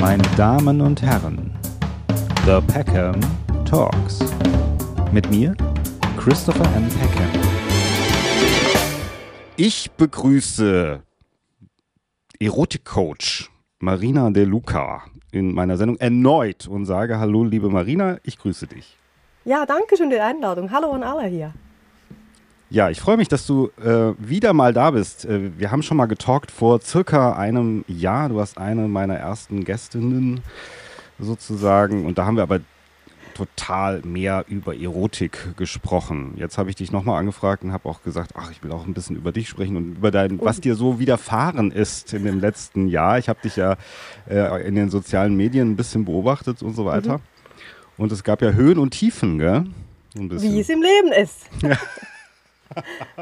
Meine Damen und Herren, The Peckham Talks. Mit mir, Christopher M. Peckham. Ich begrüße Erotikcoach Marina De Luca in meiner Sendung erneut und sage Hallo, liebe Marina, ich grüße dich. Ja, danke schön für die Einladung. Hallo an alle hier. Ja, ich freue mich, dass du äh, wieder mal da bist. Äh, wir haben schon mal getalkt vor circa einem Jahr. Du warst eine meiner ersten Gästinnen sozusagen. Und da haben wir aber total mehr über Erotik gesprochen. Jetzt habe ich dich nochmal angefragt und habe auch gesagt, ach, ich will auch ein bisschen über dich sprechen und über dein, was dir so widerfahren ist in dem letzten Jahr. Ich habe dich ja äh, in den sozialen Medien ein bisschen beobachtet und so weiter. Mhm. Und es gab ja Höhen und Tiefen, gell? Wie es im Leben ist.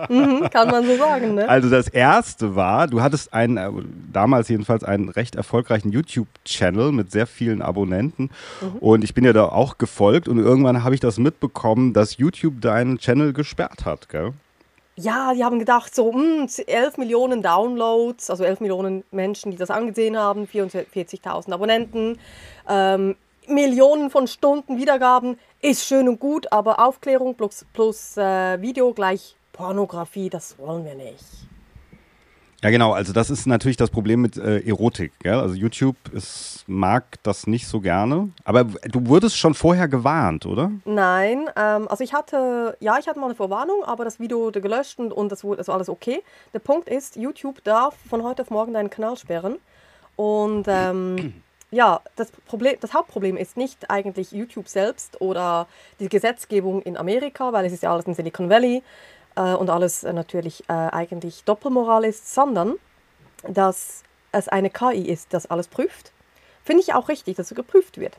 mhm, kann man so sagen, ne? Also das erste war, du hattest einen, äh, damals jedenfalls einen recht erfolgreichen YouTube-Channel mit sehr vielen Abonnenten. Mhm. Und ich bin ja da auch gefolgt und irgendwann habe ich das mitbekommen, dass YouTube deinen Channel gesperrt hat, gell? Ja, die haben gedacht, so mh, hm, 11 Millionen Downloads, also 11 Millionen Menschen, die das angesehen haben, 44.000 Abonnenten, ähm, Millionen von Stunden Wiedergaben, ist schön und gut, aber Aufklärung plus, plus äh, Video gleich Pornografie, das wollen wir nicht. Ja, genau. Also das ist natürlich das Problem mit äh, Erotik. Gell? Also YouTube ist, mag das nicht so gerne. Aber du wurdest schon vorher gewarnt, oder? Nein. Ähm, also ich hatte, ja, ich hatte mal eine Vorwarnung, aber das Video wurde gelöscht und, und das, wurde, das war alles okay. Der Punkt ist, YouTube darf von heute auf morgen deinen Kanal sperren. Und ähm, ja, das, Problem, das Hauptproblem ist nicht eigentlich YouTube selbst oder die Gesetzgebung in Amerika, weil es ist ja alles in Silicon Valley äh, und alles äh, natürlich äh, eigentlich Doppelmoral ist, sondern dass es eine KI ist, das alles prüft. Finde ich auch richtig, dass es geprüft wird.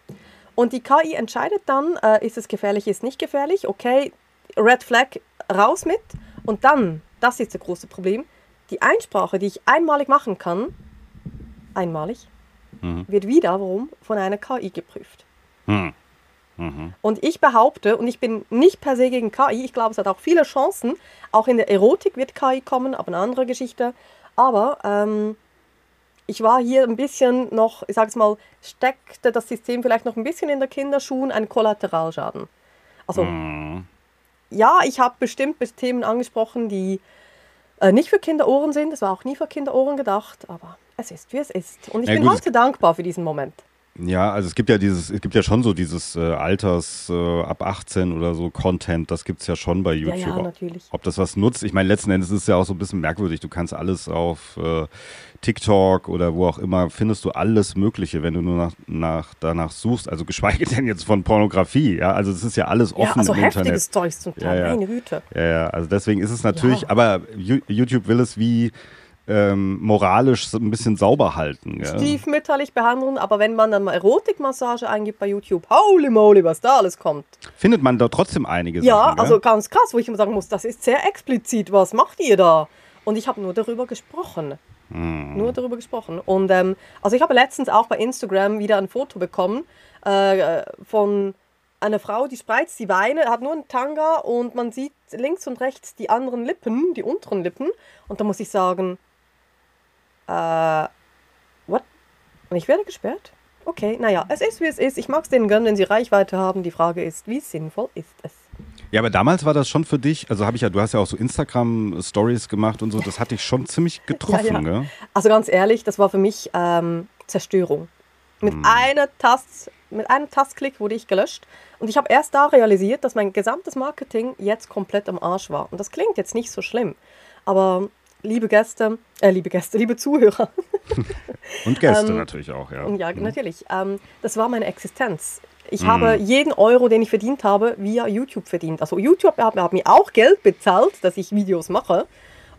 Und die KI entscheidet dann, äh, ist es gefährlich, ist nicht gefährlich, okay, Red Flag raus mit. Und dann, das ist das große Problem, die Einsprache, die ich einmalig machen kann, einmalig, mhm. wird wiederum von einer KI geprüft. Mhm. Mhm. Und ich behaupte, und ich bin nicht per se gegen KI, ich glaube, es hat auch viele Chancen. Auch in der Erotik wird KI kommen, aber eine andere Geschichte. Aber ähm, ich war hier ein bisschen noch, ich sage es mal, steckte das System vielleicht noch ein bisschen in der Kinderschuhen, ein Kollateralschaden. Also, mhm. ja, ich habe bestimmt Themen angesprochen, die äh, nicht für Kinderohren sind. Das war auch nie für Kinderohren gedacht, aber es ist, wie es ist. Und ich ja, bin gut. heute dankbar für diesen Moment. Ja, also es gibt ja dieses, es gibt ja schon so dieses äh, Alters äh, ab 18 oder so Content, das gibt es ja schon bei YouTube. Ja, ja, natürlich. Ob das was nutzt, ich meine, letzten Endes ist es ja auch so ein bisschen merkwürdig. Du kannst alles auf äh, TikTok oder wo auch immer, findest du alles Mögliche, wenn du nur nach, nach danach suchst. Also geschweige denn jetzt von Pornografie, ja. Also es ist ja alles offen ja, also im heftiges Internet. Zeug zum Teil, ja, ja. meine Güte. Ja, ja, also deswegen ist es natürlich, ja. aber YouTube will es wie ähm, moralisch ein bisschen sauber halten. Gell? Stiefmütterlich behandeln, aber wenn man dann mal Erotikmassage eingibt bei YouTube, holy moly, was da alles kommt. Findet man da trotzdem einige ja, Sachen? Ja, also ganz krass, wo ich immer sagen muss, das ist sehr explizit, was macht ihr da? Und ich habe nur darüber gesprochen. Hm. Nur darüber gesprochen. Und ähm, also ich habe letztens auch bei Instagram wieder ein Foto bekommen äh, von einer Frau, die spreizt die Beine, hat nur einen Tanga und man sieht links und rechts die anderen Lippen, die unteren Lippen. Und da muss ich sagen, äh, what? Und ich werde gesperrt? Okay, naja, es ist wie es ist. Ich mag es denen gönnen, wenn sie Reichweite haben. Die Frage ist, wie sinnvoll ist es? Ja, aber damals war das schon für dich, also habe ich ja, du hast ja auch so Instagram-Stories gemacht und so, das hat dich schon ziemlich getroffen, ja, ja. Gell? Also ganz ehrlich, das war für mich ähm, Zerstörung. Mit, hm. einer Tast, mit einem Tastklick wurde ich gelöscht. Und ich habe erst da realisiert, dass mein gesamtes Marketing jetzt komplett am Arsch war. Und das klingt jetzt nicht so schlimm. Aber liebe Gäste, äh, liebe Gäste, liebe Zuhörer. und Gäste ähm, natürlich auch, ja. Ja, mhm. natürlich. Ähm, das war meine Existenz. Ich mhm. habe jeden Euro, den ich verdient habe, via YouTube verdient. Also YouTube hat, hat mir auch Geld bezahlt, dass ich Videos mache.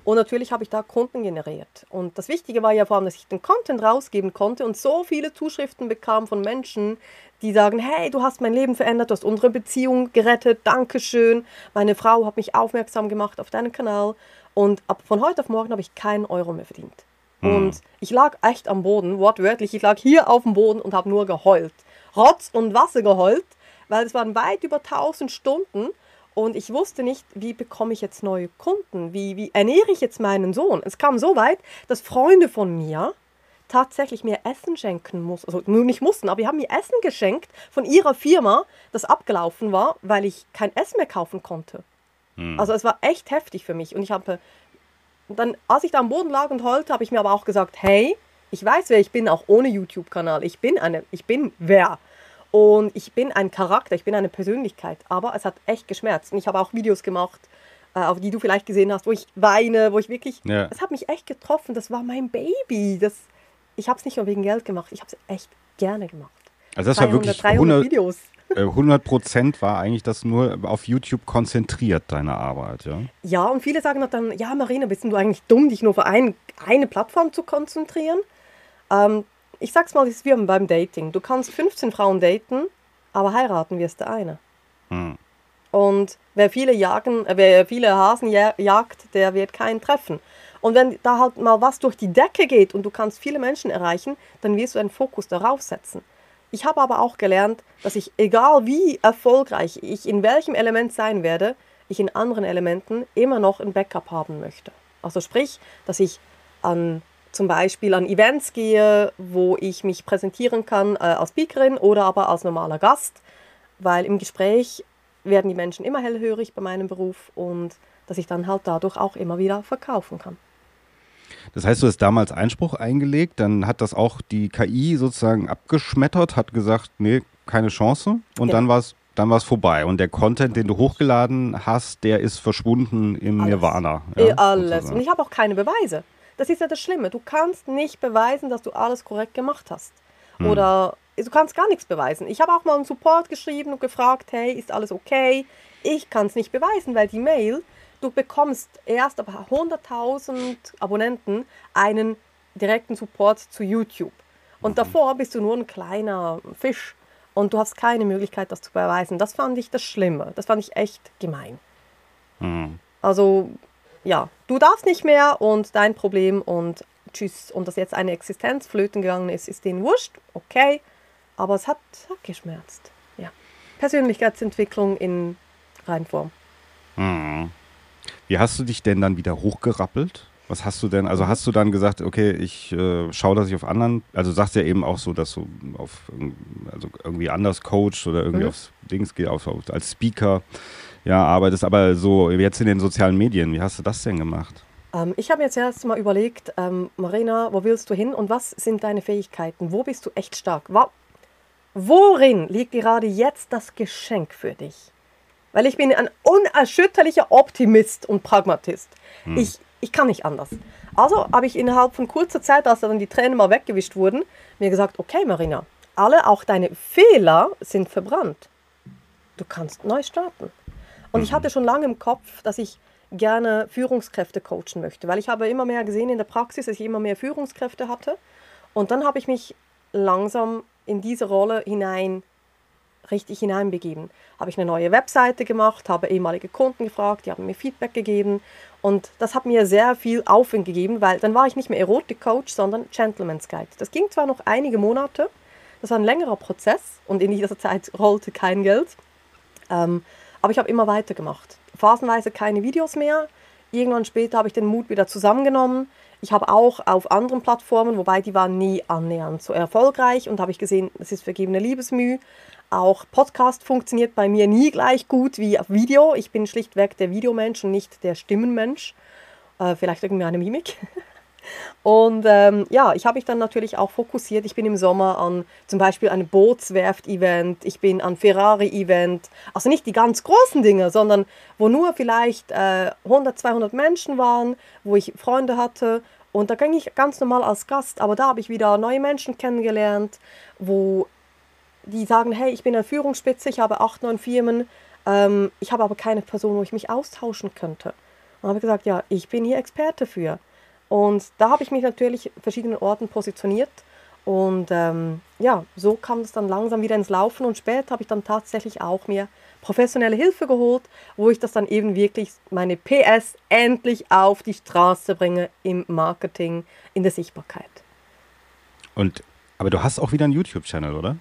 Und natürlich habe ich da Kunden generiert. Und das Wichtige war ja vor allem, dass ich den Content rausgeben konnte und so viele Zuschriften bekam von Menschen, die sagen, hey, du hast mein Leben verändert, du hast unsere Beziehung gerettet, Dankeschön. Meine Frau hat mich aufmerksam gemacht auf deinen Kanal. Und ab, von heute auf morgen habe ich keinen Euro mehr verdient. Mhm. Und ich lag echt am Boden, wortwörtlich. Ich lag hier auf dem Boden und habe nur geheult. Rotz und Wasser geheult, weil es waren weit über 1000 Stunden. Und ich wusste nicht, wie bekomme ich jetzt neue Kunden? Wie, wie ernähre ich jetzt meinen Sohn? Es kam so weit, dass Freunde von mir tatsächlich mir Essen schenken mussten. Also nur nicht mussten, aber die haben mir Essen geschenkt von ihrer Firma, das abgelaufen war, weil ich kein Essen mehr kaufen konnte. Hm. Also es war echt heftig für mich. Und ich habe dann, als ich da am Boden lag und heulte, habe ich mir aber auch gesagt, hey, ich weiß, wer ich bin, auch ohne YouTube-Kanal. Ich bin eine, ich bin wer. Und ich bin ein Charakter, ich bin eine Persönlichkeit. Aber es hat echt geschmerzt. Und ich habe auch Videos gemacht, äh, auf die du vielleicht gesehen hast, wo ich weine, wo ich wirklich. Ja. Es hat mich echt getroffen. Das war mein Baby. Das, ich habe es nicht nur wegen Geld gemacht, ich habe es echt gerne gemacht. Also das 300, war wirklich 100 Videos. 100 äh, Prozent war eigentlich das nur auf YouTube konzentriert, deine Arbeit, ja? Ja, und viele sagen dann, ja Marina, bist du eigentlich dumm, dich nur für ein, eine Plattform zu konzentrieren? Ähm, ich sag's mal, das ist wie beim Dating. Du kannst 15 Frauen daten, aber heiraten wirst du eine. Hm. Und wer viele, jagen, äh, wer viele Hasen jagt, der wird keinen treffen. Und wenn da halt mal was durch die Decke geht und du kannst viele Menschen erreichen, dann wirst du einen Fokus darauf setzen. Ich habe aber auch gelernt, dass ich, egal wie erfolgreich ich in welchem Element sein werde, ich in anderen Elementen immer noch ein Backup haben möchte. Also sprich, dass ich an zum Beispiel an Events gehe, wo ich mich präsentieren kann äh, als Speakerin oder aber als normaler Gast, weil im Gespräch werden die Menschen immer hellhörig bei meinem Beruf und dass ich dann halt dadurch auch immer wieder verkaufen kann. Das heißt, du hast damals Einspruch eingelegt, dann hat das auch die KI sozusagen abgeschmettert, hat gesagt, nee, keine Chance und ja. dann war es dann war es vorbei. Und der Content, den du hochgeladen hast, der ist verschwunden im alles. Nirvana. Ja, äh, alles. Sozusagen. Und ich habe auch keine Beweise. Das ist ja das Schlimme. Du kannst nicht beweisen, dass du alles korrekt gemacht hast. Hm. Oder du kannst gar nichts beweisen. Ich habe auch mal einen Support geschrieben und gefragt, hey, ist alles okay? Ich kann es nicht beweisen, weil die Mail du bekommst erst ab 100.000 Abonnenten einen direkten Support zu YouTube. Und mhm. davor bist du nur ein kleiner Fisch und du hast keine Möglichkeit, das zu beweisen. Das fand ich das Schlimme. Das fand ich echt gemein. Mhm. Also, ja, du darfst nicht mehr und dein Problem und tschüss. Und dass jetzt eine Existenz flöten gegangen ist, ist denen wurscht. Okay. Aber es hat, hat geschmerzt. Ja. Persönlichkeitsentwicklung in Reinform. Mhm. Wie hast du dich denn dann wieder hochgerappelt? Was hast du denn, also hast du dann gesagt, okay, ich äh, schaue, dass ich auf anderen, also sagst ja eben auch so, dass du auf also irgendwie anders coachst oder irgendwie mhm. aufs Dings geht, auf, auf, als Speaker ja, arbeitest, aber so jetzt in den sozialen Medien, wie hast du das denn gemacht? Ähm, ich habe mir jetzt erst mal überlegt, ähm, Marina, wo willst du hin und was sind deine Fähigkeiten? Wo bist du echt stark? Wo, worin liegt gerade jetzt das Geschenk für dich? Weil ich bin ein unerschütterlicher Optimist und Pragmatist. Hm. Ich, ich kann nicht anders. Also habe ich innerhalb von kurzer Zeit, als dann die Tränen mal weggewischt wurden, mir gesagt, okay Marina, alle, auch deine Fehler sind verbrannt. Du kannst neu starten. Und mhm. ich hatte schon lange im Kopf, dass ich gerne Führungskräfte coachen möchte, weil ich habe immer mehr gesehen in der Praxis, dass ich immer mehr Führungskräfte hatte. Und dann habe ich mich langsam in diese Rolle hinein richtig hineinbegeben. Habe ich eine neue Webseite gemacht, habe ehemalige Kunden gefragt, die haben mir Feedback gegeben und das hat mir sehr viel Aufwind gegeben, weil dann war ich nicht mehr Erotik-Coach, sondern Gentleman's Guide. Das ging zwar noch einige Monate, das war ein längerer Prozess und in dieser Zeit rollte kein Geld, ähm, aber ich habe immer weitergemacht. Phasenweise keine Videos mehr, irgendwann später habe ich den Mut wieder zusammengenommen. Ich habe auch auf anderen Plattformen, wobei die waren nie annähernd so erfolgreich und habe ich gesehen, das ist vergebene Liebesmüh. Auch Podcast funktioniert bei mir nie gleich gut wie Video. Ich bin schlichtweg der Videomensch und nicht der Stimmenmensch. Äh, vielleicht irgendwie eine Mimik. Und ähm, ja, ich habe mich dann natürlich auch fokussiert. Ich bin im Sommer an zum Beispiel einem Bootswerft-Event, ich bin an Ferrari-Event. Also nicht die ganz großen Dinge, sondern wo nur vielleicht äh, 100, 200 Menschen waren, wo ich Freunde hatte. Und da ging ich ganz normal als Gast, aber da habe ich wieder neue Menschen kennengelernt, wo die sagen, hey, ich bin eine Führungsspitze, ich habe acht, neun Firmen, ähm, ich habe aber keine Person, wo ich mich austauschen könnte. Und habe gesagt, ja, ich bin hier Experte für. Und da habe ich mich natürlich verschiedenen Orten positioniert. Und ähm, ja, so kam es dann langsam wieder ins Laufen. Und später habe ich dann tatsächlich auch mir professionelle Hilfe geholt, wo ich das dann eben wirklich meine PS endlich auf die Straße bringe im Marketing, in der Sichtbarkeit. Und aber du hast auch wieder einen YouTube-Channel, oder?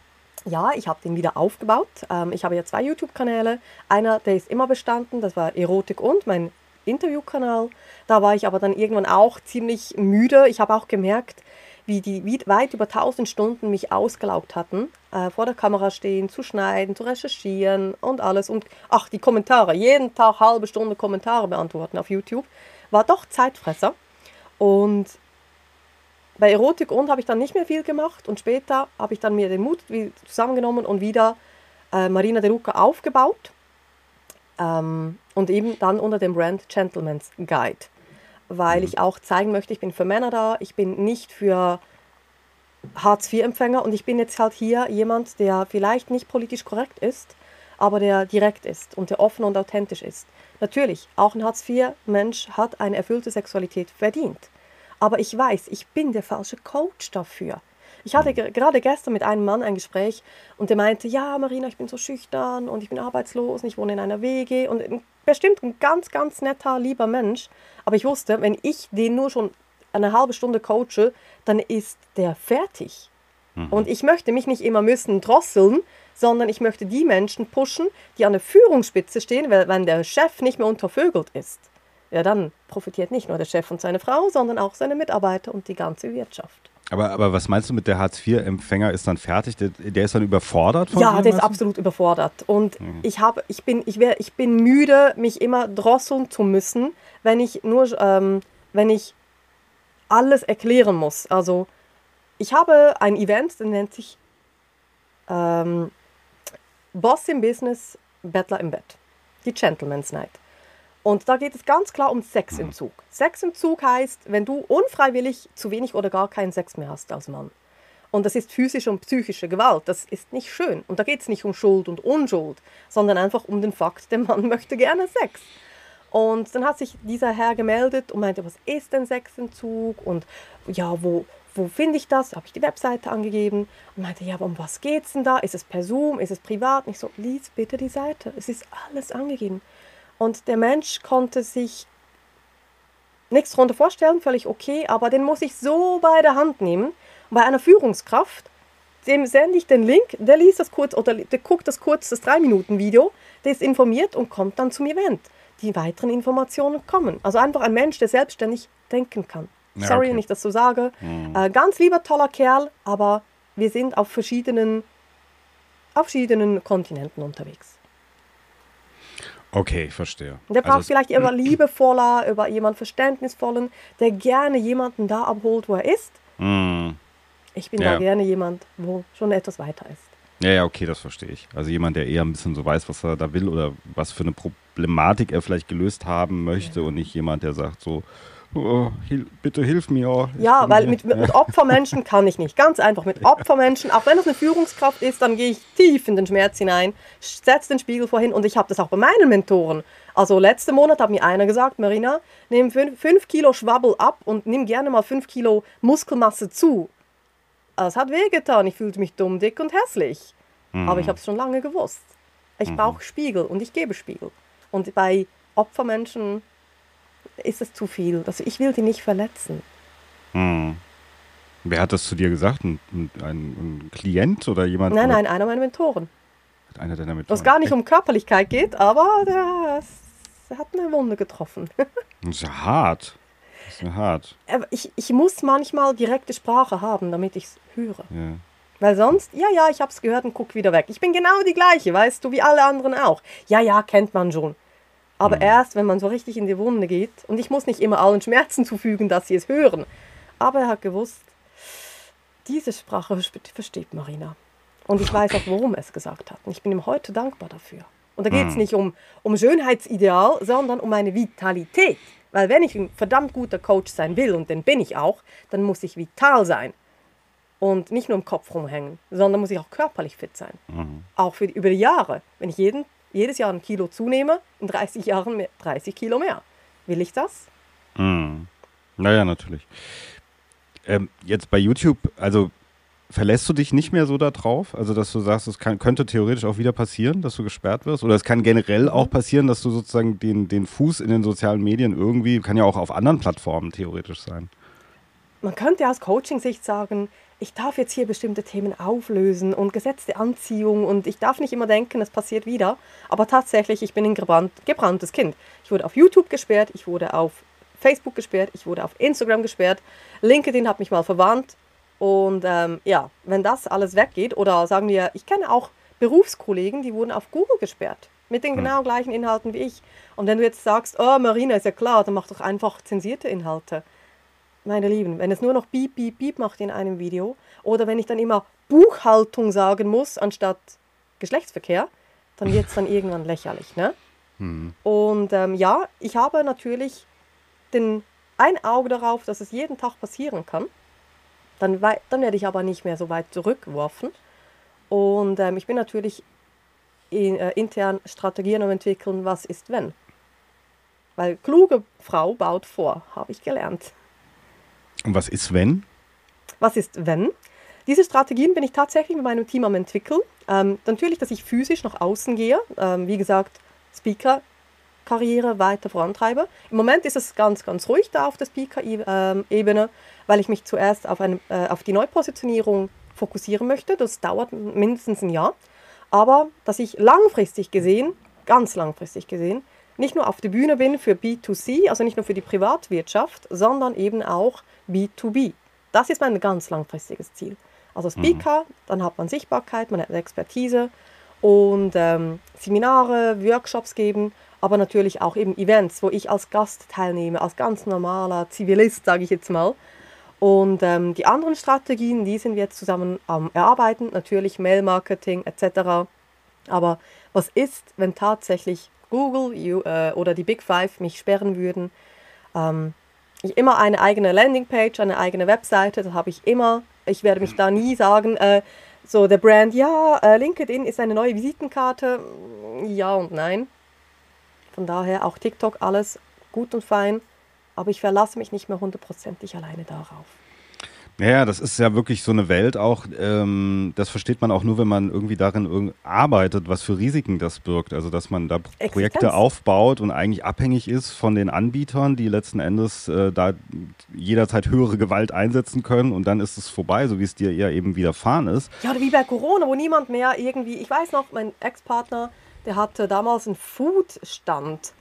Ja, ich habe den wieder aufgebaut. Ähm, ich habe ja zwei YouTube-Kanäle. Einer, der ist immer bestanden, das war Erotik und mein Interviewkanal. Da war ich aber dann irgendwann auch ziemlich müde. Ich habe auch gemerkt, wie die weit über 1000 Stunden mich ausgelaugt hatten, äh, vor der Kamera stehen, zu schneiden, zu recherchieren und alles. Und ach, die Kommentare, jeden Tag halbe Stunde Kommentare beantworten auf YouTube, war doch Zeitfresser. Und bei Erotik und habe ich dann nicht mehr viel gemacht und später habe ich dann mir den Mut zusammengenommen und wieder äh, Marina De Luca aufgebaut ähm, und eben dann unter dem Brand Gentleman's Guide, weil ich auch zeigen möchte, ich bin für Männer da, ich bin nicht für Hartz-IV-Empfänger und ich bin jetzt halt hier jemand, der vielleicht nicht politisch korrekt ist, aber der direkt ist und der offen und authentisch ist. Natürlich, auch ein Hartz-IV-Mensch hat eine erfüllte Sexualität verdient. Aber ich weiß, ich bin der falsche Coach dafür. Ich hatte gerade gestern mit einem Mann ein Gespräch und der meinte, ja, Marina, ich bin so schüchtern und ich bin arbeitslos und ich wohne in einer WG und bestimmt ein ganz, ganz netter, lieber Mensch. Aber ich wusste, wenn ich den nur schon eine halbe Stunde coache, dann ist der fertig. Mhm. Und ich möchte mich nicht immer müssen drosseln, sondern ich möchte die Menschen pushen, die an der Führungsspitze stehen, weil wenn der Chef nicht mehr untervögelt ist, ja, dann profitiert nicht nur der Chef und seine Frau, sondern auch seine Mitarbeiter und die ganze Wirtschaft. Aber, aber was meinst du mit der Hartz-IV-Empfänger ist dann fertig? Der, der, ist dann überfordert von Ja, der ist absolut überfordert. Und mhm. ich, hab, ich, bin, ich, wär, ich bin müde, mich immer drosseln zu müssen, wenn ich nur, ähm, wenn ich alles erklären muss. Also ich habe ein Event, das nennt sich ähm, Boss im Business, Bettler im Bett. Die Gentleman's Night. Und da geht es ganz klar um Sexentzug. Sexentzug heißt, wenn du unfreiwillig zu wenig oder gar keinen Sex mehr hast als Mann. Und das ist physische und psychische Gewalt. Das ist nicht schön. Und da geht es nicht um Schuld und Unschuld, sondern einfach um den Fakt, der Mann möchte gerne Sex. Und dann hat sich dieser Herr gemeldet und meinte, was ist denn Sexentzug? Und ja, wo, wo finde ich das? Habe ich die Webseite angegeben und meinte, ja, um was geht es denn da? Ist es per Zoom? Ist es privat? Und ich so, lies bitte die Seite. Es ist alles angegeben. Und der Mensch konnte sich nichts darunter vorstellen, völlig okay, aber den muss ich so bei der Hand nehmen. Bei einer Führungskraft, dem sende ich den Link, der liest das kurz oder der guckt das kurz, das 3-Minuten-Video, der ist informiert und kommt dann zum Event. Die weiteren Informationen kommen. Also einfach ein Mensch, der selbstständig denken kann. Ja, Sorry, okay. wenn ich das so sage. Mhm. Äh, ganz lieber, toller Kerl, aber wir sind auf verschiedenen, auf verschiedenen Kontinenten unterwegs. Okay, ich verstehe. Der braucht also vielleicht über liebevoller, über jemand Verständnisvollen, der gerne jemanden da abholt, wo er ist. Mm. Ich bin ja. da gerne jemand, wo schon etwas weiter ist. Ja, ja, okay, das verstehe ich. Also jemand, der eher ein bisschen so weiß, was er da will oder was für eine Problematik er vielleicht gelöst haben möchte ja. und nicht jemand, der sagt so, oh, hil bitte hilf mir. Oh, ja, weil mit, mit, Opfermenschen kann ich nicht. Ganz einfach. Mit Opfermenschen, auch wenn es eine Führungskraft ist, dann gehe ich tief in den Schmerz hinein, setze den Spiegel vorhin und ich habe das auch bei meinen Mentoren. Also letzten Monat hat mir einer gesagt, Marina, nimm 5 Kilo Schwabbel ab und nimm gerne mal 5 Kilo Muskelmasse zu. Es hat wehgetan, ich fühlte mich dumm, dick und hässlich. Mhm. Aber ich habe es schon lange gewusst. Ich mhm. brauche Spiegel und ich gebe Spiegel. Und bei Opfermenschen ist es zu viel. Also ich will die nicht verletzen. Hm. Wer hat das zu dir gesagt? Ein, ein, ein Klient oder jemand? Nein, nein, einer meiner Mentoren. Einer deiner Mentoren. Was gar nicht um Körperlichkeit geht, aber der, der hat eine Wunde getroffen. das ist hart. Das ist hart. Ich, ich muss manchmal direkte Sprache haben, damit ich es höre. Ja. Weil sonst, ja, ja, ich habe es gehört und guck wieder weg. Ich bin genau die gleiche, weißt du, wie alle anderen auch. Ja, ja, kennt man schon. Aber mhm. erst, wenn man so richtig in die Wunde geht, und ich muss nicht immer allen Schmerzen zufügen, dass sie es hören, aber er hat gewusst, diese Sprache versteht Marina. Und ich weiß auch, warum er es gesagt hat. Und ich bin ihm heute dankbar dafür. Und da geht es mhm. nicht um, um Schönheitsideal, sondern um eine Vitalität. Weil wenn ich ein verdammt guter Coach sein will, und den bin ich auch, dann muss ich vital sein. Und nicht nur im Kopf rumhängen, sondern muss ich auch körperlich fit sein. Mhm. Auch für, über die Jahre. Wenn ich jeden jedes Jahr ein Kilo zunehme, in 30 Jahren 30 Kilo mehr. Will ich das? Mm. Naja, natürlich. Ähm, jetzt bei YouTube, also verlässt du dich nicht mehr so darauf? Also, dass du sagst, es kann, könnte theoretisch auch wieder passieren, dass du gesperrt wirst? Oder es kann generell auch passieren, dass du sozusagen den, den Fuß in den sozialen Medien irgendwie, kann ja auch auf anderen Plattformen theoretisch sein. Man könnte aus Coaching-Sicht sagen, ich darf jetzt hier bestimmte Themen auflösen und gesetzte Anziehung und ich darf nicht immer denken, es passiert wieder. Aber tatsächlich, ich bin ein gebrannt, gebranntes Kind. Ich wurde auf YouTube gesperrt, ich wurde auf Facebook gesperrt, ich wurde auf Instagram gesperrt. LinkedIn hat mich mal verwarnt. Und ähm, ja, wenn das alles weggeht, oder sagen wir, ich kenne auch Berufskollegen, die wurden auf Google gesperrt. Mit den genau gleichen Inhalten wie ich. Und wenn du jetzt sagst, oh Marina, ist ja klar, dann mach doch einfach zensierte Inhalte. Meine Lieben, wenn es nur noch Piep, Piep, Piep macht in einem Video, oder wenn ich dann immer Buchhaltung sagen muss, anstatt Geschlechtsverkehr, dann wird es dann irgendwann lächerlich. Ne? Hm. Und ähm, ja, ich habe natürlich den, ein Auge darauf, dass es jeden Tag passieren kann. Dann, dann werde ich aber nicht mehr so weit zurückgeworfen. Und ähm, ich bin natürlich in, äh, intern Strategien am entwickeln, was ist wenn. Weil kluge Frau baut vor, habe ich gelernt. Und was ist wenn? Was ist wenn? Diese Strategien bin ich tatsächlich mit meinem Team am entwickeln. Ähm, natürlich, dass ich physisch nach außen gehe. Ähm, wie gesagt, Speaker-Karriere weiter vorantreibe. Im Moment ist es ganz, ganz ruhig da auf der Speaker-Ebene, weil ich mich zuerst auf, eine, äh, auf die Neupositionierung fokussieren möchte. Das dauert mindestens ein Jahr. Aber dass ich langfristig gesehen, ganz langfristig gesehen, nicht nur auf der Bühne bin für B2C, also nicht nur für die Privatwirtschaft, sondern eben auch B2B. Das ist mein ganz langfristiges Ziel. Also Speaker, mhm. dann hat man Sichtbarkeit, man hat Expertise und ähm, Seminare, Workshops geben, aber natürlich auch eben Events, wo ich als Gast teilnehme, als ganz normaler Zivilist, sage ich jetzt mal. Und ähm, die anderen Strategien, die sind wir jetzt zusammen am Erarbeiten, natürlich Mail-Marketing etc. Aber was ist, wenn tatsächlich Google you, äh, oder die Big Five mich sperren würden? Ähm, ich immer eine eigene Landingpage, eine eigene Webseite, das habe ich immer. Ich werde mich da nie sagen, äh, so der Brand, ja, äh, LinkedIn ist eine neue Visitenkarte. Ja und nein. Von daher auch TikTok, alles gut und fein aber ich verlasse mich nicht mehr hundertprozentig alleine darauf. Ja, das ist ja wirklich so eine Welt auch, ähm, das versteht man auch nur, wenn man irgendwie darin arbeitet, was für Risiken das birgt. Also, dass man da Projekte Existenz. aufbaut und eigentlich abhängig ist von den Anbietern, die letzten Endes äh, da jederzeit höhere Gewalt einsetzen können und dann ist es vorbei, so wie es dir eher eben widerfahren ist. Ja, oder wie bei Corona, wo niemand mehr irgendwie, ich weiß noch, mein Ex-Partner, der hatte damals einen Foodstand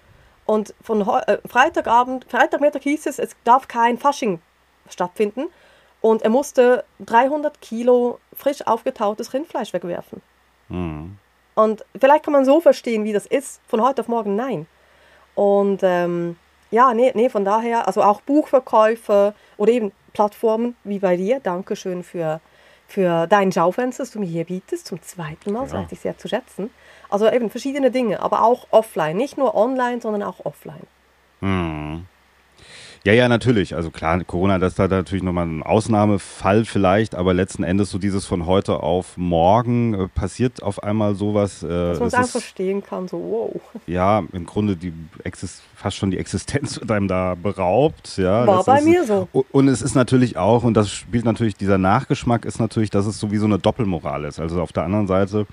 und von äh, Freitagabend, Freitagmittag hieß es, es darf kein Fasching stattfinden. Und er musste 300 Kilo frisch aufgetautes Rindfleisch wegwerfen. Mhm. Und vielleicht kann man so verstehen, wie das ist. Von heute auf morgen nein. Und ähm, ja, nee, nee, von daher, also auch Buchverkäufe oder eben Plattformen wie bei dir. Dankeschön für, für dein Schaufenster, das du mir hier bietest. Zum zweiten Mal, das weiß ich sehr zu schätzen. Also eben verschiedene Dinge, aber auch offline. Nicht nur online, sondern auch offline. Hm. Ja, ja, natürlich. Also klar, Corona, das ist da natürlich nochmal ein Ausnahmefall vielleicht, aber letzten Endes so dieses von heute auf morgen äh, passiert auf einmal sowas. Äh, Dass man es einfach verstehen kann, so wow. Ja, im Grunde die Exist fast schon die Existenz wird einem da beraubt. Ja, War bei ist, mir so. Und es ist natürlich auch, und das spielt natürlich, dieser Nachgeschmack ist natürlich, dass es so wie so eine Doppelmoral ist. Also auf der anderen Seite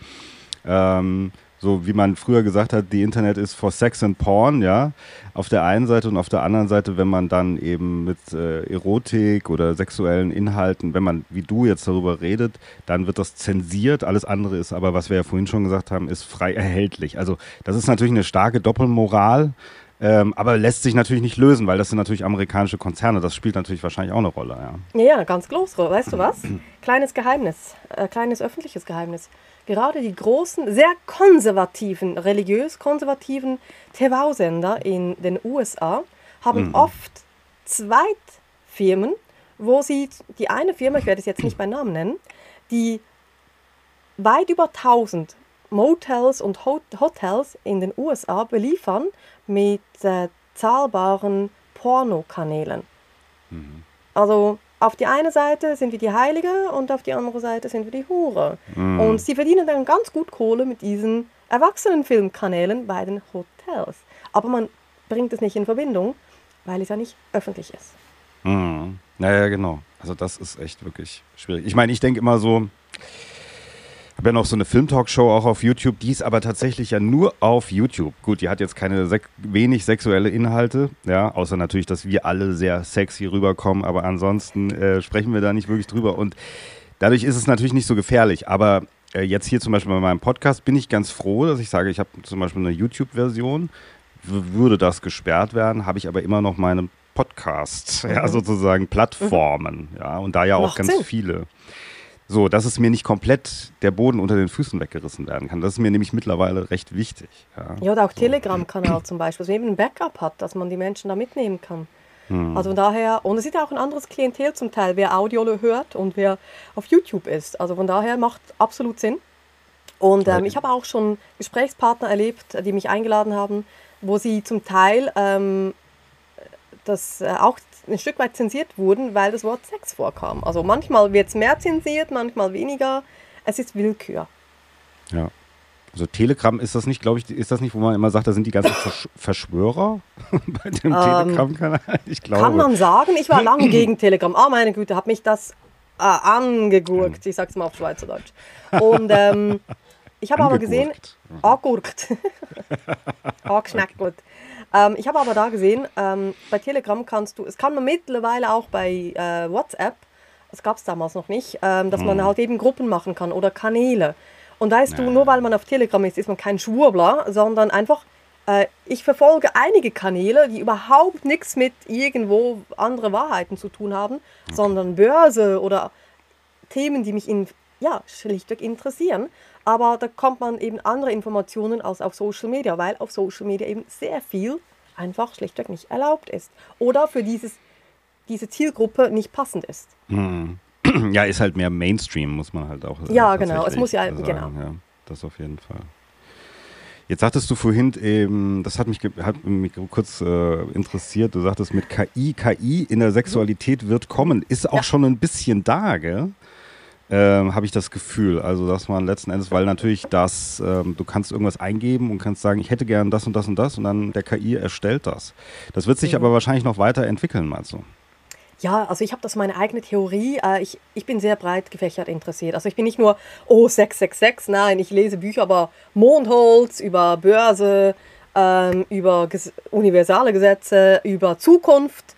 ähm, so wie man früher gesagt hat, die Internet ist for Sex and Porn, ja, auf der einen Seite und auf der anderen Seite, wenn man dann eben mit äh, Erotik oder sexuellen Inhalten, wenn man wie du jetzt darüber redet, dann wird das zensiert. Alles andere ist aber, was wir ja vorhin schon gesagt haben, ist frei erhältlich. Also das ist natürlich eine starke Doppelmoral. Ähm, aber lässt sich natürlich nicht lösen, weil das sind natürlich amerikanische Konzerne. Das spielt natürlich wahrscheinlich auch eine Rolle. Ja, ja ganz groß. Weißt du was? Kleines Geheimnis, äh, kleines öffentliches Geheimnis gerade die großen, sehr konservativen, religiös konservativen TV-Sender in den USA haben mhm. oft Zweitfirmen, wo sie, die eine Firma, ich werde es jetzt nicht bei Namen nennen, die weit über 1000 Motels und Hotels in den USA beliefern mit äh, zahlbaren Pornokanälen. Mhm. Also auf die eine Seite sind wir die Heilige und auf die andere Seite sind wir die Hure. Mm. Und sie verdienen dann ganz gut Kohle mit diesen Erwachsenenfilmkanälen bei den Hotels. Aber man bringt es nicht in Verbindung, weil es ja nicht öffentlich ist. Mm. Naja, genau. Also das ist echt wirklich schwierig. Ich meine, ich denke immer so, habe ja noch so eine Filmtalkshow auch auf YouTube, die ist aber tatsächlich ja nur auf YouTube. Gut, die hat jetzt keine sek wenig sexuelle Inhalte, ja, außer natürlich, dass wir alle sehr sexy rüberkommen, aber ansonsten äh, sprechen wir da nicht wirklich drüber und dadurch ist es natürlich nicht so gefährlich. Aber äh, jetzt hier zum Beispiel bei meinem Podcast bin ich ganz froh, dass ich sage, ich habe zum Beispiel eine YouTube-Version, würde das gesperrt werden, habe ich aber immer noch meine Podcast, ja, sozusagen Plattformen, mhm. ja, und da ja auch Macht ganz Sinn. viele. So, dass es mir nicht komplett der Boden unter den Füßen weggerissen werden kann. Das ist mir nämlich mittlerweile recht wichtig. Ja, ja oder auch Telegram-Kanal zum Beispiel, dass man eben ein Backup hat, dass man die Menschen da mitnehmen kann. Hm. Also von daher, und es ist auch ein anderes Klientel zum Teil, wer Audio hört und wer auf YouTube ist. Also von daher macht absolut Sinn. Und ähm, ich habe auch schon Gesprächspartner erlebt, die mich eingeladen haben, wo sie zum Teil ähm, das äh, auch ein Stück weit zensiert wurden, weil das Wort Sex vorkam. Also manchmal wird es mehr zensiert, manchmal weniger. Es ist Willkür. Ja. Also Telegram ist das nicht, glaube ich, ist das nicht, wo man immer sagt, da sind die ganzen Versch Verschwörer bei dem ähm, Telegram-Kanal? Ich glaube. Kann man sagen, ich war lange gegen Telegram. Ah, oh, meine Güte, hat mich das äh, angegurkt. Ich sag's mal auf Schweizerdeutsch. Und ähm, ich habe aber gesehen, angurkt. Angeschneckelt. Ähm, ich habe aber da gesehen, ähm, bei Telegram kannst du, es kann man mittlerweile auch bei äh, WhatsApp, das gab es damals noch nicht, ähm, dass hm. man halt eben Gruppen machen kann oder Kanäle. Und weißt ja. du, nur weil man auf Telegram ist, ist man kein Schwurbler, sondern einfach, äh, ich verfolge einige Kanäle, die überhaupt nichts mit irgendwo andere Wahrheiten zu tun haben, sondern Börse oder Themen, die mich in, ja, schlichtweg interessieren. Aber da kommt man eben andere Informationen als auf Social Media, weil auf Social Media eben sehr viel einfach schlichtweg nicht erlaubt ist. Oder für dieses, diese Zielgruppe nicht passend ist. Hm. Ja, ist halt mehr Mainstream, muss man halt auch sagen. Ja, genau. Es muss ja, sagen. genau. Ja, das auf jeden Fall. Jetzt sagtest du vorhin eben, das hat mich, hat mich kurz äh, interessiert, du sagtest mit KI, KI in der Sexualität wird kommen. Ist auch ja. schon ein bisschen da, gell? Ähm, habe ich das Gefühl. Also, dass man letzten Endes, weil natürlich das, ähm, du kannst irgendwas eingeben und kannst sagen, ich hätte gern das und das und das und dann der KI erstellt das. Das wird sich mhm. aber wahrscheinlich noch weiterentwickeln, meinst du? Ja, also ich habe das meine eigene Theorie. Äh, ich, ich bin sehr breit gefächert interessiert. Also ich bin nicht nur, oh, 666, nein, ich lese Bücher über Mondholz, über Börse, ähm, über ges universale Gesetze, über Zukunft.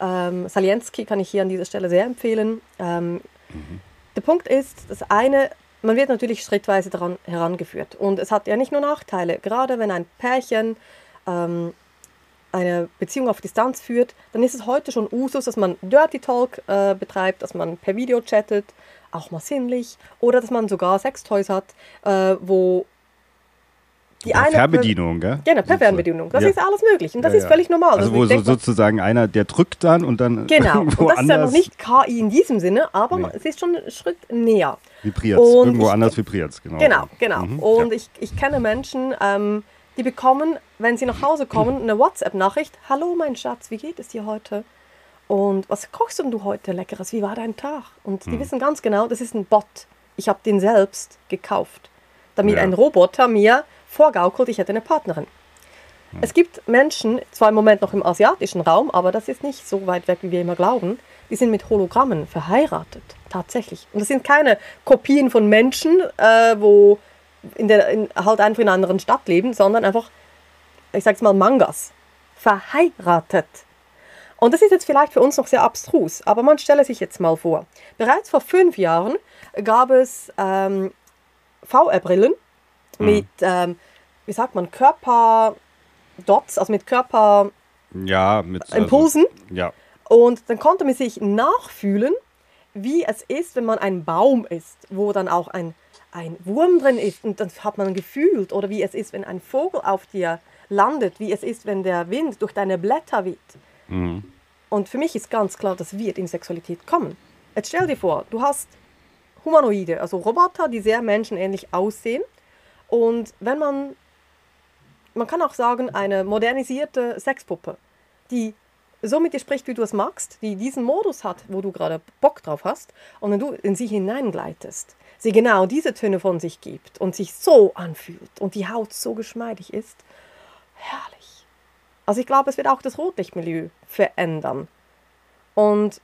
Ähm, Saliensky kann ich hier an dieser Stelle sehr empfehlen. Ähm, mhm. Der Punkt ist, das eine, man wird natürlich schrittweise daran herangeführt. Und es hat ja nicht nur Nachteile. Gerade wenn ein Pärchen ähm, eine Beziehung auf Distanz führt, dann ist es heute schon Usus, dass man Dirty Talk äh, betreibt, dass man per Video chattet, auch mal sinnlich, oder dass man sogar Sextoys hat, äh, wo die eine Fernbedienung, gell? Genau, per Fernbedienung. Das ja. ist alles möglich und das ja, ist völlig normal. Also, wo so, sozusagen einer, der drückt dann und dann. Genau, und das ist ja noch nicht KI in diesem Sinne, aber nee. es ist schon ein Schritt näher. Vibriert Irgendwo ich, anders vibriert es, genau. Genau, genau. Mhm, und ich, ich kenne Menschen, ähm, die bekommen, wenn sie nach Hause kommen, eine WhatsApp-Nachricht: Hallo, mein Schatz, wie geht es dir heute? Und was kochst du heute Leckeres? Wie war dein Tag? Und die mhm. wissen ganz genau, das ist ein Bot. Ich habe den selbst gekauft, damit ein Roboter mir vorgaukelt, ich hätte eine Partnerin. Hm. Es gibt Menschen, zwar im Moment noch im asiatischen Raum, aber das ist nicht so weit weg, wie wir immer glauben, die sind mit Hologrammen verheiratet, tatsächlich. Und das sind keine Kopien von Menschen, äh, wo in der, in, halt einfach in einer anderen Stadt leben, sondern einfach, ich sag's mal, Mangas. Verheiratet. Und das ist jetzt vielleicht für uns noch sehr abstrus, aber man stelle sich jetzt mal vor. Bereits vor fünf Jahren gab es ähm, VR-Brillen mhm. mit ähm, wie sagt man, Körperdots, also mit Körper... Ja, mit also, Impulsen. Also, ja. Und dann konnte man sich nachfühlen, wie es ist, wenn man ein Baum ist, wo dann auch ein, ein Wurm drin ist. Und dann hat man gefühlt, oder wie es ist, wenn ein Vogel auf dir landet, wie es ist, wenn der Wind durch deine Blätter weht. Mhm. Und für mich ist ganz klar, das wird in Sexualität kommen. Jetzt stell dir vor, du hast Humanoide, also Roboter, die sehr menschenähnlich aussehen. Und wenn man man kann auch sagen, eine modernisierte Sexpuppe, die so mit dir spricht, wie du es magst, die diesen Modus hat, wo du gerade Bock drauf hast, und wenn du in sie hineingleitest, sie genau diese Töne von sich gibt und sich so anfühlt und die Haut so geschmeidig ist, herrlich. Also ich glaube, es wird auch das Rotlichtmilieu verändern. Und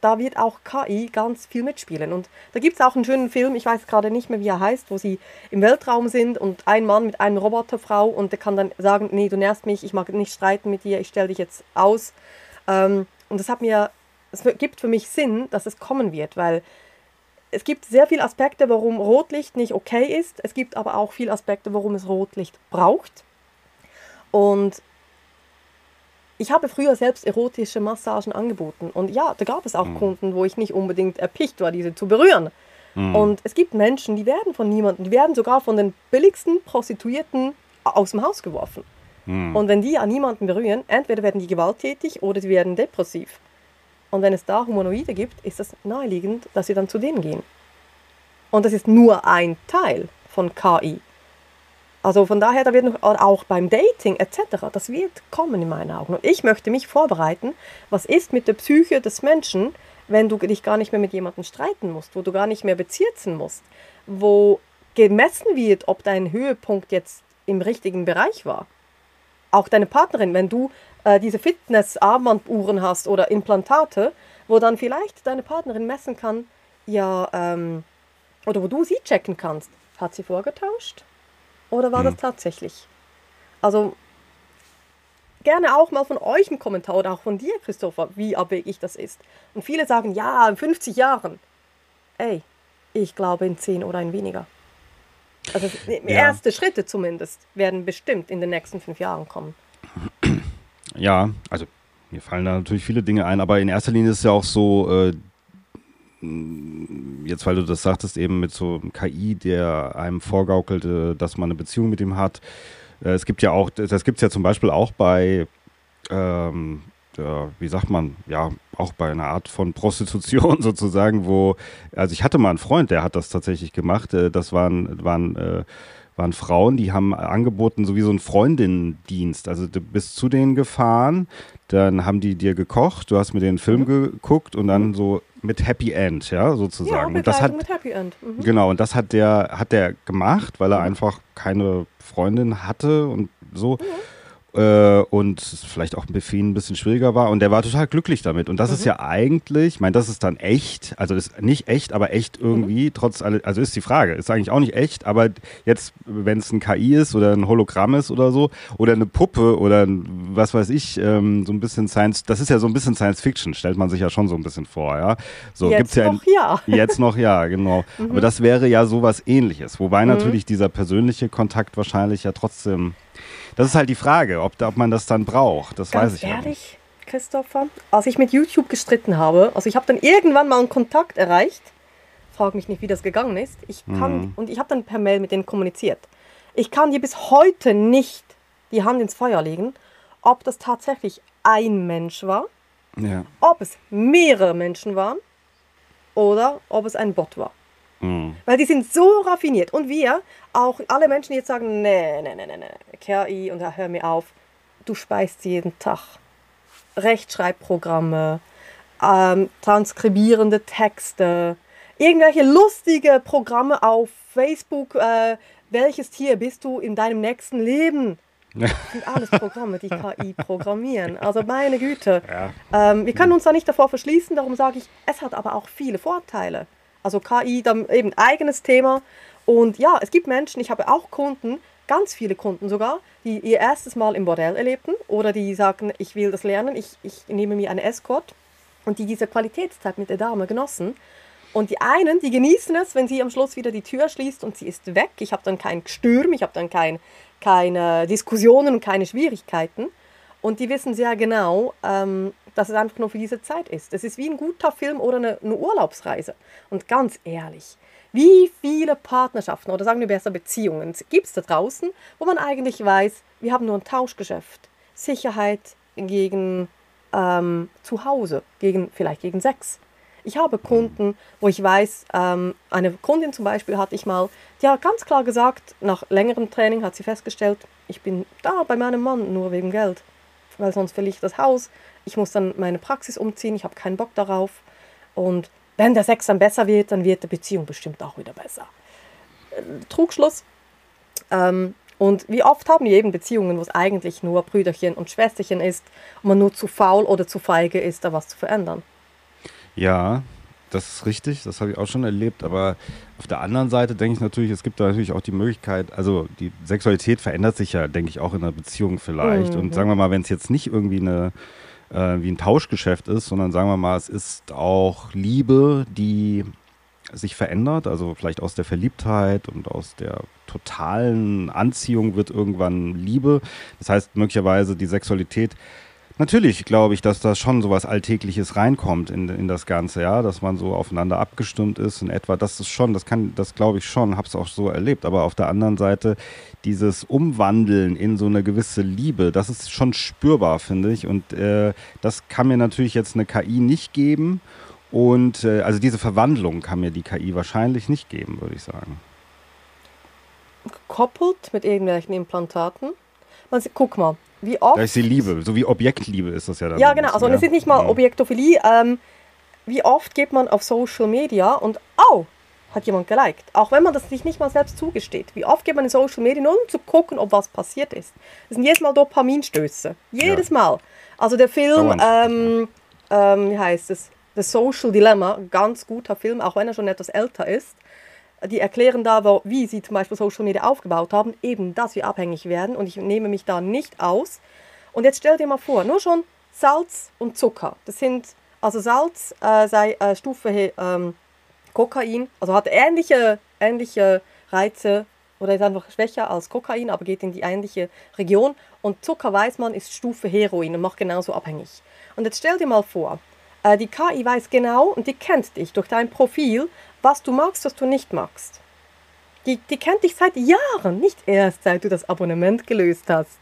da wird auch KI ganz viel mitspielen. Und da gibt es auch einen schönen Film, ich weiß gerade nicht mehr, wie er heißt, wo sie im Weltraum sind und ein Mann mit einer Roboterfrau und der kann dann sagen, nee, du nervst mich, ich mag nicht streiten mit dir, ich stelle dich jetzt aus. Ähm, und das hat mir, es gibt für mich Sinn, dass es kommen wird, weil es gibt sehr viele Aspekte, warum Rotlicht nicht okay ist. Es gibt aber auch viele Aspekte, warum es Rotlicht braucht. Und ich habe früher selbst erotische Massagen angeboten. Und ja, da gab es auch mhm. Kunden, wo ich nicht unbedingt erpicht war, diese zu berühren. Mhm. Und es gibt Menschen, die werden von niemandem, die werden sogar von den billigsten Prostituierten aus dem Haus geworfen. Mhm. Und wenn die an niemanden berühren, entweder werden die gewalttätig oder sie werden depressiv. Und wenn es da Humanoide gibt, ist es naheliegend, dass sie dann zu denen gehen. Und das ist nur ein Teil von KI. Also von daher, da wird noch auch beim Dating etc., das wird kommen in meinen Augen. Und ich möchte mich vorbereiten, was ist mit der Psyche des Menschen, wenn du dich gar nicht mehr mit jemandem streiten musst, wo du gar nicht mehr bezirzen musst, wo gemessen wird, ob dein Höhepunkt jetzt im richtigen Bereich war. Auch deine Partnerin, wenn du äh, diese Fitness-Armbanduhren hast oder Implantate, wo dann vielleicht deine Partnerin messen kann, ja, ähm, oder wo du sie checken kannst, hat sie vorgetauscht? Oder war hm. das tatsächlich? Also gerne auch mal von euch einen Kommentar oder auch von dir, Christopher, wie abwegig das ist. Und viele sagen, ja, in 50 Jahren. Ey, ich glaube in 10 oder in weniger. Also ja. erste Schritte zumindest werden bestimmt in den nächsten fünf Jahren kommen. Ja, also mir fallen da natürlich viele Dinge ein, aber in erster Linie ist es ja auch so, äh, jetzt weil du das sagtest, eben mit so einem KI, der einem vorgaukelt, äh, dass man eine Beziehung mit ihm hat. Äh, es gibt ja auch, das gibt es ja zum Beispiel auch bei, ähm, der, wie sagt man, ja, auch bei einer Art von Prostitution sozusagen, wo, also ich hatte mal einen Freund, der hat das tatsächlich gemacht. Äh, das waren, waren äh, waren Frauen, die haben angeboten, so wie so ein Freundinnendienst. Also du bist zu denen gefahren, dann haben die dir gekocht, du hast mit denen einen Film mhm. geguckt und dann so mit Happy End, ja, sozusagen. Ja, und das hat, mit Happy End. Mhm. Genau, und das hat der, hat der gemacht, weil er mhm. einfach keine Freundin hatte und so. Mhm äh, und vielleicht auch ein Buffet ein bisschen schwieriger war. Und der war total glücklich damit. Und das mhm. ist ja eigentlich, ich meine, das ist dann echt, also ist nicht echt, aber echt irgendwie, mhm. trotz alle, also ist die Frage, ist eigentlich auch nicht echt, aber jetzt, wenn es ein KI ist oder ein Hologramm ist oder so, oder eine Puppe oder ein, was weiß ich, ähm, so ein bisschen Science, das ist ja so ein bisschen Science Fiction, stellt man sich ja schon so ein bisschen vor, ja. So, jetzt gibt's ja noch ja. Jetzt noch ja, genau. Mhm. Aber das wäre ja sowas ähnliches, wobei mhm. natürlich dieser persönliche Kontakt wahrscheinlich ja trotzdem das ist halt die Frage, ob, ob man das dann braucht. Das Ganz weiß ich ehrlich, nicht. Christopher, als ich mit YouTube gestritten habe, also ich habe dann irgendwann mal einen Kontakt erreicht, frage mich nicht, wie das gegangen ist. Ich kann, mhm. Und ich habe dann per Mail mit denen kommuniziert. Ich kann dir bis heute nicht die Hand ins Feuer legen, ob das tatsächlich ein Mensch war, ja. ob es mehrere Menschen waren oder ob es ein Bot war. Mhm. Weil die sind so raffiniert. Und wir, auch alle Menschen, die jetzt sagen, nee, nee, nee, nee, nee, KI und da hör mir auf, du speist jeden Tag Rechtschreibprogramme, ähm, transkribierende Texte, irgendwelche lustige Programme auf Facebook, äh, welches Tier bist du in deinem nächsten Leben? Das sind alles Programme, die KI programmieren. Also meine Güte. Ja. Ähm, wir können uns da nicht davor verschließen, darum sage ich, es hat aber auch viele Vorteile. Also KI, dann eben eigenes Thema. Und ja, es gibt Menschen, ich habe auch Kunden, ganz viele Kunden sogar, die ihr erstes Mal im Bordell erlebten oder die sagen, ich will das lernen, ich, ich nehme mir eine Escort und die diese Qualitätszeit mit der Dame genossen. Und die einen, die genießen es, wenn sie am Schluss wieder die Tür schließt und sie ist weg. Ich habe dann kein Gestürm, ich habe dann kein, keine Diskussionen und keine Schwierigkeiten. Und die wissen sehr genau, ähm, dass es einfach nur für diese Zeit ist. Es ist wie ein guter Film oder eine, eine Urlaubsreise. Und ganz ehrlich, wie viele Partnerschaften oder sagen wir besser Beziehungen gibt es da draußen, wo man eigentlich weiß, wir haben nur ein Tauschgeschäft. Sicherheit gegen ähm, Zuhause, gegen, vielleicht gegen Sex. Ich habe Kunden, wo ich weiß, ähm, eine Kundin zum Beispiel hatte ich mal, die hat ganz klar gesagt, nach längerem Training hat sie festgestellt, ich bin da bei meinem Mann nur wegen Geld, weil sonst verliere ich das Haus, ich muss dann meine Praxis umziehen, ich habe keinen Bock darauf. Und wenn der Sex dann besser wird, dann wird die Beziehung bestimmt auch wieder besser. Äh, Trugschluss. Ähm, und wie oft haben wir eben Beziehungen, wo es eigentlich nur Brüderchen und Schwesterchen ist und man nur zu faul oder zu feige ist, da was zu verändern. Ja, das ist richtig, das habe ich auch schon erlebt, aber auf der anderen Seite denke ich natürlich, es gibt da natürlich auch die Möglichkeit, also die Sexualität verändert sich ja, denke ich, auch in einer Beziehung vielleicht. Mhm. Und sagen wir mal, wenn es jetzt nicht irgendwie eine äh, wie ein Tauschgeschäft ist, sondern sagen wir mal, es ist auch Liebe, die sich verändert, also vielleicht aus der Verliebtheit und aus der totalen Anziehung wird irgendwann Liebe. Das heißt, möglicherweise die Sexualität Natürlich glaube ich, dass da schon so was Alltägliches reinkommt in, in das Ganze, ja, dass man so aufeinander abgestimmt ist in etwa. Das ist schon, das kann, das glaube ich schon, habe es auch so erlebt. Aber auf der anderen Seite dieses Umwandeln in so eine gewisse Liebe, das ist schon spürbar, finde ich. Und äh, das kann mir natürlich jetzt eine KI nicht geben. Und äh, also diese Verwandlung kann mir die KI wahrscheinlich nicht geben, würde ich sagen. Gekoppelt mit irgendwelchen Implantaten. Man, guck mal, wie oft. Da ist die Liebe, so wie Objektliebe ist das ja dann. Ja, genau. Also, ja. es ist nicht mal Objektophilie. Ähm, wie oft geht man auf Social Media und, oh, hat jemand geliked. Auch wenn man das sich nicht mal selbst zugesteht. Wie oft geht man in Social Media nur um zu gucken, ob was passiert ist. Das sind jedes Mal Dopaminstöße. Jedes ja. Mal. Also der Film, ähm, ähm, wie heißt es? The Social Dilemma, ganz guter Film, auch wenn er schon etwas älter ist. Die erklären da, wie sie zum Beispiel Social Media aufgebaut haben, eben, dass wir abhängig werden und ich nehme mich da nicht aus. Und jetzt stell dir mal vor, nur schon Salz und Zucker. Das sind, also Salz äh, sei äh, Stufe ähm, Kokain, also hat ähnliche, ähnliche Reize oder ist einfach schwächer als Kokain, aber geht in die ähnliche Region. Und Zucker, weiß man, ist Stufe Heroin und macht genauso abhängig. Und jetzt stell dir mal vor, äh, die KI weiß genau und die kennt dich durch dein Profil, was du magst, was du nicht magst. Die, die kennt dich seit Jahren, nicht erst seit du das Abonnement gelöst hast.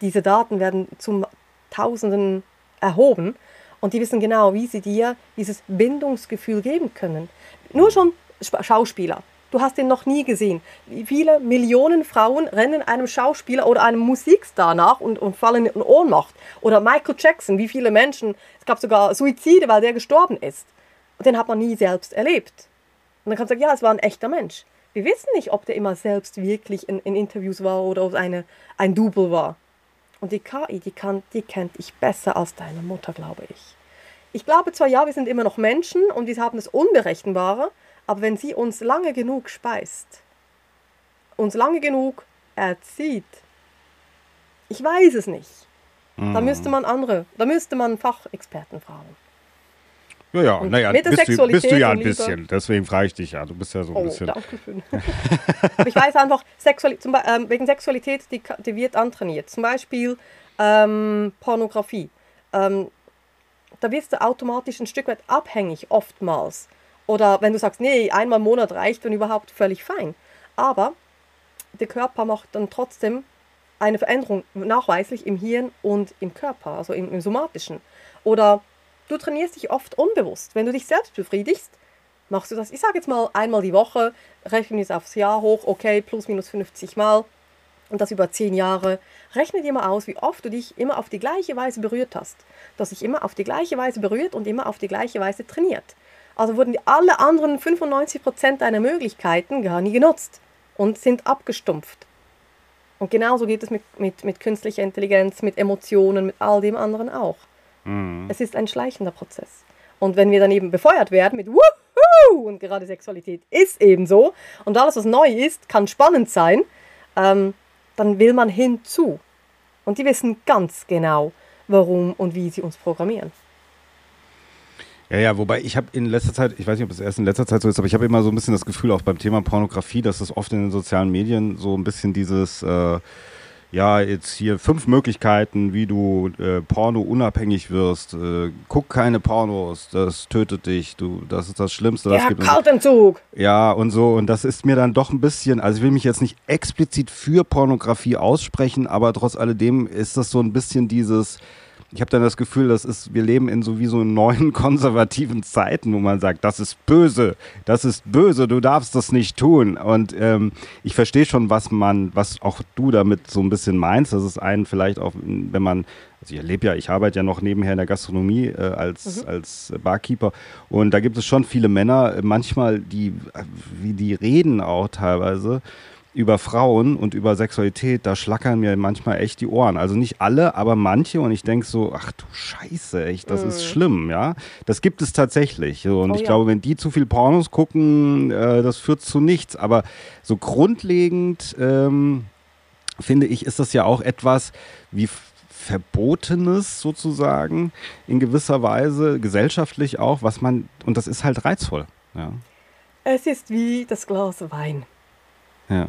Diese Daten werden zum Tausenden erhoben und die wissen genau, wie sie dir dieses Bindungsgefühl geben können. Nur schon Schauspieler. Du hast ihn noch nie gesehen. Wie viele Millionen Frauen rennen einem Schauspieler oder einem Musikstar nach und, und fallen in Ohnmacht. Oder Michael Jackson, wie viele Menschen, es gab sogar Suizide, weil der gestorben ist. Und den hat man nie selbst erlebt. Und dann kann man sagen, ja, es war ein echter Mensch. Wir wissen nicht, ob der immer selbst wirklich in, in Interviews war oder ob es eine, ein Double war. Und die KI, die, kann, die kennt dich besser als deine Mutter, glaube ich. Ich glaube zwar, ja, wir sind immer noch Menschen und wir haben das Unberechenbare, aber wenn sie uns lange genug speist, uns lange genug erzieht, ich weiß es nicht. Mhm. Da müsste man andere, da müsste man Fachexperten fragen. Ja, ja, naja, bist du, bist du ja ein bisschen. Deswegen frage ich dich ja. Du bist ja so ein oh, bisschen. Dankeschön. Aber ich weiß einfach, Sexuali zum, ähm, wegen Sexualität, die, die wird antrainiert. Zum Beispiel ähm, Pornografie. Ähm, da wirst du automatisch ein Stück weit abhängig, oftmals. Oder wenn du sagst, nee, einmal im Monat reicht, wenn überhaupt völlig fein. Aber der Körper macht dann trotzdem eine Veränderung nachweislich im Hirn und im Körper, also im, im somatischen. Oder du trainierst dich oft unbewusst. Wenn du dich selbst befriedigst, machst du das, ich sage jetzt mal einmal die Woche, rechnen wir es aufs Jahr hoch, okay, plus minus 50 Mal und das über 10 Jahre. Rechne dir mal aus, wie oft du dich immer auf die gleiche Weise berührt hast. Du hast dich immer auf die gleiche Weise berührt und immer auf die gleiche Weise trainiert. Also wurden alle anderen 95% deiner Möglichkeiten gar nie genutzt und sind abgestumpft. Und genauso geht es mit, mit, mit künstlicher Intelligenz, mit Emotionen, mit all dem anderen auch. Mhm. Es ist ein schleichender Prozess. Und wenn wir dann eben befeuert werden mit Wuhu! Und gerade Sexualität ist eben so und alles, was neu ist, kann spannend sein, ähm, dann will man hinzu. Und die wissen ganz genau, warum und wie sie uns programmieren. Ja, ja, wobei ich habe in letzter Zeit, ich weiß nicht, ob es erst in letzter Zeit so ist, aber ich habe immer so ein bisschen das Gefühl, auch beim Thema Pornografie, dass es oft in den sozialen Medien so ein bisschen dieses, äh, ja, jetzt hier fünf Möglichkeiten, wie du äh, Porno unabhängig wirst. Äh, guck keine Pornos, das tötet dich, du, das ist das Schlimmste. Das ja, gibt. Kaltentzug! Ja, und so, und das ist mir dann doch ein bisschen, also ich will mich jetzt nicht explizit für Pornografie aussprechen, aber trotz alledem ist das so ein bisschen dieses, ich habe dann das Gefühl, das ist, wir leben in sowieso neuen konservativen Zeiten, wo man sagt, das ist böse, das ist böse, du darfst das nicht tun. Und ähm, ich verstehe schon, was man, was auch du damit so ein bisschen meinst. Das ist einen vielleicht auch, wenn man, also ich erlebe ja, ich arbeite ja noch nebenher in der Gastronomie äh, als, mhm. als Barkeeper und da gibt es schon viele Männer, manchmal die, wie die reden auch teilweise über Frauen und über Sexualität, da schlackern mir manchmal echt die Ohren. Also nicht alle, aber manche. Und ich denke so, ach du Scheiße, echt, das mm. ist schlimm, ja. Das gibt es tatsächlich. Und oh, ich ja. glaube, wenn die zu viel Pornos gucken, äh, das führt zu nichts. Aber so grundlegend ähm, finde ich, ist das ja auch etwas wie Verbotenes sozusagen in gewisser Weise, gesellschaftlich auch, was man, und das ist halt reizvoll. Ja. Es ist wie das Glas Wein. Ja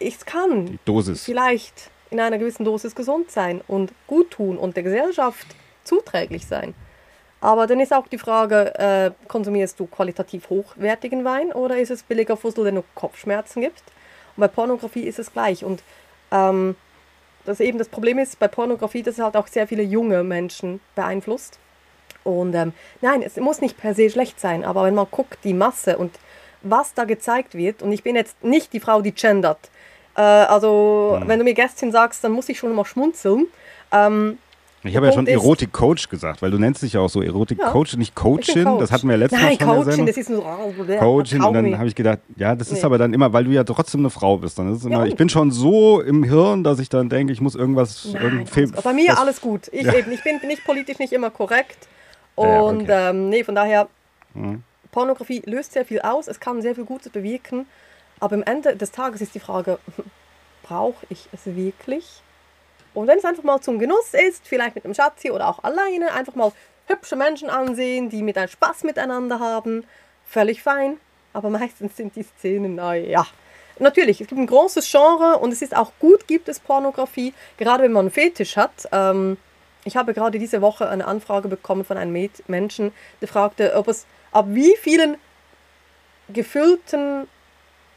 es kann Dosis. vielleicht in einer gewissen Dosis gesund sein und gut tun und der Gesellschaft zuträglich sein. Aber dann ist auch die Frage, äh, konsumierst du qualitativ hochwertigen Wein oder ist es billiger Fussel, der nur Kopfschmerzen gibt? Und bei Pornografie ist es gleich. Und ähm, das eben das Problem ist bei Pornografie, dass es halt auch sehr viele junge Menschen beeinflusst. Und ähm, nein, es muss nicht per se schlecht sein, aber wenn man guckt, die Masse und was da gezeigt wird, und ich bin jetzt nicht die Frau, die gendert, äh, also mhm. wenn du mir Gästin sagst, dann muss ich schon mal schmunzeln. Ähm, ich habe ja schon Erotik-Coach gesagt, weil du nennst dich ja auch so Erotik-Coach, ja, nicht Coachin. Coach. Das hatten wir ja letztes Mal schon Nein, Coachin, das ist nur so, Coachin. Und dann habe ich gedacht, ja, das ist nee. aber dann immer, weil du ja trotzdem eine Frau bist. Dann ist immer, ja, ich bin schon so im Hirn, dass ich dann denke, ich muss irgendwas. Nein, bei mir alles gut. Ich, ja. eben, ich bin nicht politisch nicht immer korrekt. Und okay. ähm, nee, von daher, mhm. Pornografie löst sehr viel aus, es kann sehr viel Gutes bewirken. Aber am Ende des Tages ist die Frage, brauche ich es wirklich? Und wenn es einfach mal zum Genuss ist, vielleicht mit einem Schatzi oder auch alleine, einfach mal hübsche Menschen ansehen, die mit einem Spaß miteinander haben, völlig fein. Aber meistens sind die Szenen, naja. Natürlich, es gibt ein großes Genre und es ist auch gut, gibt es Pornografie, gerade wenn man einen Fetisch hat. Ähm, ich habe gerade diese Woche eine Anfrage bekommen von einem Menschen, der fragte, ob es ab wie vielen gefüllten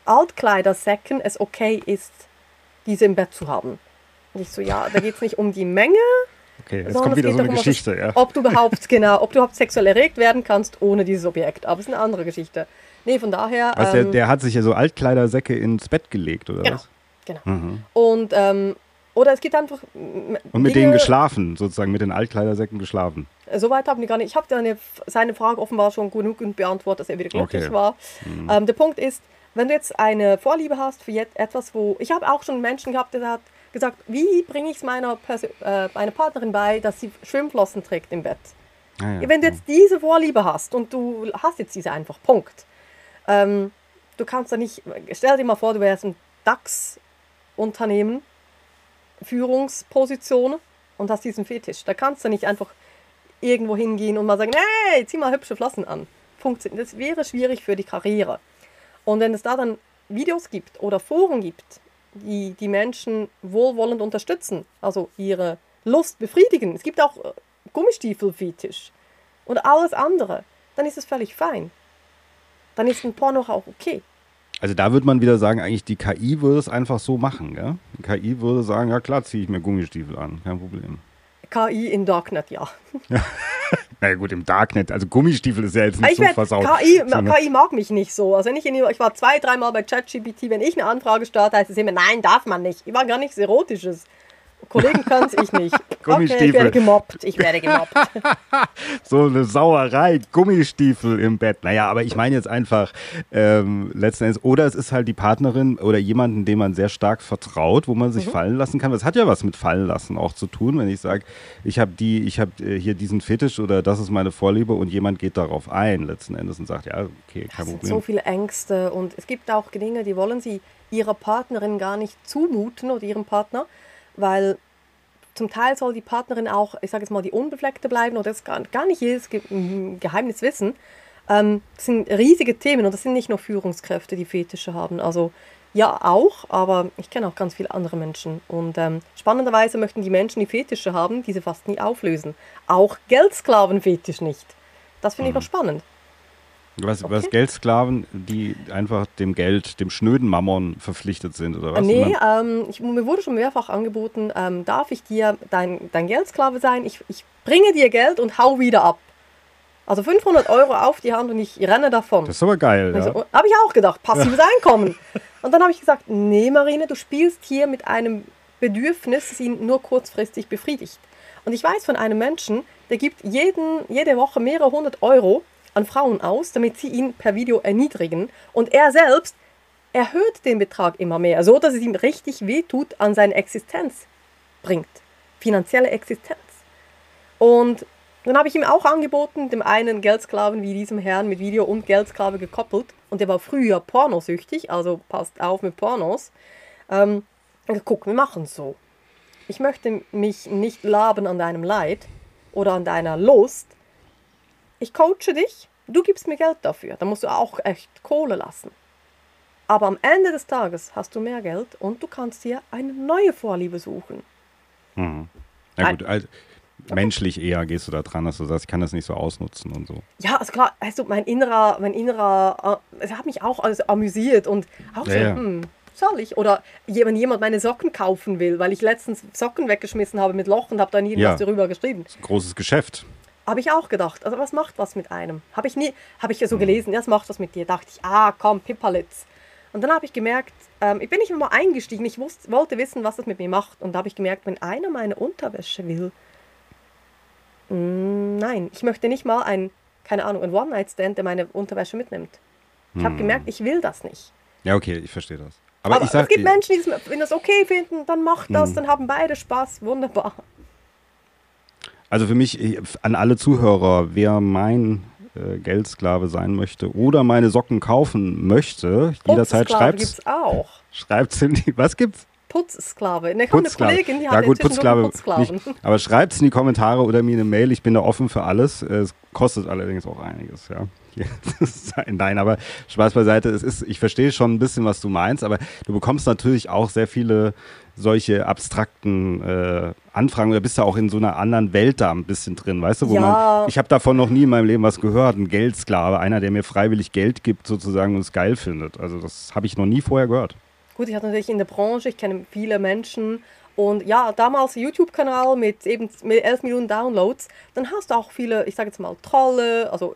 Altkleidersäcken es okay ist, diese im Bett zu haben. Und ich so, ja, da geht es nicht um die Menge. Okay, jetzt kommt wieder so eine Geschichte, was, ja. Ob du überhaupt, genau, ob du überhaupt sexuell erregt werden kannst ohne dieses Objekt. Aber es ist eine andere Geschichte. Nee, von daher. Was, ähm, der, der, hat sich ja so Altkleidersäcke ins Bett gelegt, oder genau, was? Genau. Mhm. Und, ähm, oder es gibt einfach. Und mit Dinge, denen geschlafen, sozusagen, mit den Altkleidersäcken geschlafen. Soweit haben die gar nicht. Ich habe seine Frage offenbar schon genug beantwortet, dass er wieder glücklich okay. war. Mhm. Ähm, der Punkt ist, wenn du jetzt eine Vorliebe hast für etwas, wo. Ich habe auch schon Menschen gehabt, der hat gesagt, wie bringe ich es meiner, äh, meiner Partnerin bei, dass sie Schwimmflossen trägt im Bett. Ah, ja. Wenn du jetzt diese Vorliebe hast und du hast jetzt diese einfach, Punkt. Ähm, du kannst da nicht, stell dir mal vor, du wärst ein DAX-Unternehmen, Führungsposition und hast diesen Fetisch. Da kannst du nicht einfach irgendwo hingehen und mal sagen, hey, zieh mal hübsche Flossen an. Funktioniert. Das wäre schwierig für die Karriere. Und wenn es da dann Videos gibt oder Foren gibt, die die Menschen wohlwollend unterstützen, also ihre Lust befriedigen. Es gibt auch äh, Gummistiefelfetisch und alles andere. Dann ist es völlig fein. Dann ist ein Porno auch okay. Also da würde man wieder sagen, eigentlich die KI würde es einfach so machen, gell? Die KI würde sagen, ja klar, ziehe ich mir Gummistiefel an, kein Problem. KI in Darknet, ja. ja. naja gut, im Darknet, also Gummistiefel ist ja jetzt nicht ich so werd, versaut. KI, KI mag mich nicht so. Also wenn ich, in, ich war zwei, dreimal bei ChatGPT, wenn ich eine Anfrage starte, heißt es immer, nein, darf man nicht. Ich war gar nichts Erotisches. Kollegen kann es, ich nicht. Gummistiefel. Okay, ich werde gemobbt. Ich werde gemobbt. so eine Sauerei. Gummistiefel im Bett. Naja, aber ich meine jetzt einfach ähm, letzten Endes, oder es ist halt die Partnerin oder jemanden, dem man sehr stark vertraut, wo man sich mhm. fallen lassen kann. Das hat ja was mit fallen lassen auch zu tun, wenn ich sage, ich habe die, ich habe äh, hier diesen Fetisch oder das ist meine Vorliebe und jemand geht darauf ein letzten Endes und sagt, ja, okay, kein Problem. so viele Ängste und es gibt auch Dinge, die wollen sie ihrer Partnerin gar nicht zumuten oder ihrem Partner weil zum Teil soll die Partnerin auch, ich sage jetzt mal, die Unbefleckte bleiben oder das gar, gar nicht jedes Ge Geheimnis wissen. Ähm, das sind riesige Themen und das sind nicht nur Führungskräfte, die Fetische haben. Also ja, auch, aber ich kenne auch ganz viele andere Menschen. Und ähm, spannenderweise möchten die Menschen, die Fetische haben, diese fast nie auflösen. Auch Geldsklavenfetisch nicht. Das finde ich noch mhm. spannend. Was, okay. was Geldsklaven, die einfach dem Geld, dem schnöden Mammon verpflichtet sind, oder was? Nee, ähm, ich, mir wurde schon mehrfach angeboten, ähm, darf ich dir dein, dein Geldsklave sein? Ich, ich bringe dir Geld und hau wieder ab. Also 500 Euro auf die Hand und ich renne davon. Das ist aber geil, ja. So, habe ich auch gedacht, passives Einkommen. Und dann habe ich gesagt, nee Marine, du spielst hier mit einem Bedürfnis, das ihn nur kurzfristig befriedigt. Und ich weiß von einem Menschen, der gibt jeden, jede Woche mehrere hundert Euro an Frauen aus, damit sie ihn per Video erniedrigen. Und er selbst erhöht den Betrag immer mehr, so dass es ihm richtig wehtut an seine Existenz bringt. Finanzielle Existenz. Und dann habe ich ihm auch angeboten, dem einen Geldsklaven wie diesem Herrn mit Video und Geldsklave gekoppelt. Und der war früher pornosüchtig, also passt auf mit Pornos. Ähm, guck, wir machen so. Ich möchte mich nicht laben an deinem Leid oder an deiner Lust, ich coache dich, du gibst mir Geld dafür. Da musst du auch echt Kohle lassen. Aber am Ende des Tages hast du mehr Geld und du kannst dir eine neue Vorliebe suchen. Mhm. Na gut, also, menschlich eher gehst du da dran, dass du sagst, ich kann das nicht so ausnutzen und so. Ja, also klar, weißt du, mein innerer, mein innerer, äh, es hat mich auch also amüsiert und auch so, Ja, ja. hm, soll ich? Oder wenn jemand meine Socken kaufen will, weil ich letztens Socken weggeschmissen habe mit Loch und habe dann irgendwas Ja. darüber geschrieben. Großes Geschäft. Habe ich auch gedacht. Also was macht was mit einem? Habe ich nie, habe ich ja Mhm. so gelesen, ja, das macht was mit dir. Dachte ich, ah, komm, Pippalitz. Und dann habe ich gemerkt, ähm, ich bin nicht immer eingestiegen, ich wusste, wollte wissen, was das mit mir macht. Und da habe ich gemerkt, wenn einer meine Unterwäsche will, mm, nein, ich möchte nicht mal ein, keine Ahnung, ein One-Night-Stand, der meine Unterwäsche mitnimmt. Ich habe gemerkt, ich will das nicht. Ja, okay, ich verstehe das. Aber, Aber ich sag, es gibt Menschen, die das, wenn das okay finden, dann macht das, Mhm. dann haben beide Spaß, wunderbar. Also für mich, ich- an alle Zuhörer, wer mein äh, Geldsklave sein möchte oder meine Socken kaufen möchte, jederzeit schreibt gibt's auch. schreibt's in die, was gibt's? Putzsklave. Ne, kommt eine Putzsklave. Kollegin, die ja gut, Putzsklave Putzsklaven. nicht. Aber schreibt's in die Kommentare oder mir eine Mail. Ich bin da offen für alles. Es kostet allerdings auch einiges, ja. Nein, aber Spaß beiseite. Es ist, ich verstehe schon ein bisschen, was du meinst, aber du bekommst natürlich auch sehr viele solche abstrakten äh, Anfragen oder bist ja auch in so einer anderen Welt da ein bisschen drin, weißt du, wo Ja. man, ich habe davon noch nie in meinem Leben was gehört, ein Geldsklave, einer, der mir freiwillig Geld gibt sozusagen und es geil findet. Also das habe ich noch nie vorher gehört. Gut, ich hatte natürlich in der Branche, ich kenne viele Menschen und ja, damals YouTube-Kanal mit eben mit 11 Millionen Downloads, dann hast du auch viele, ich sage jetzt mal Trolle, also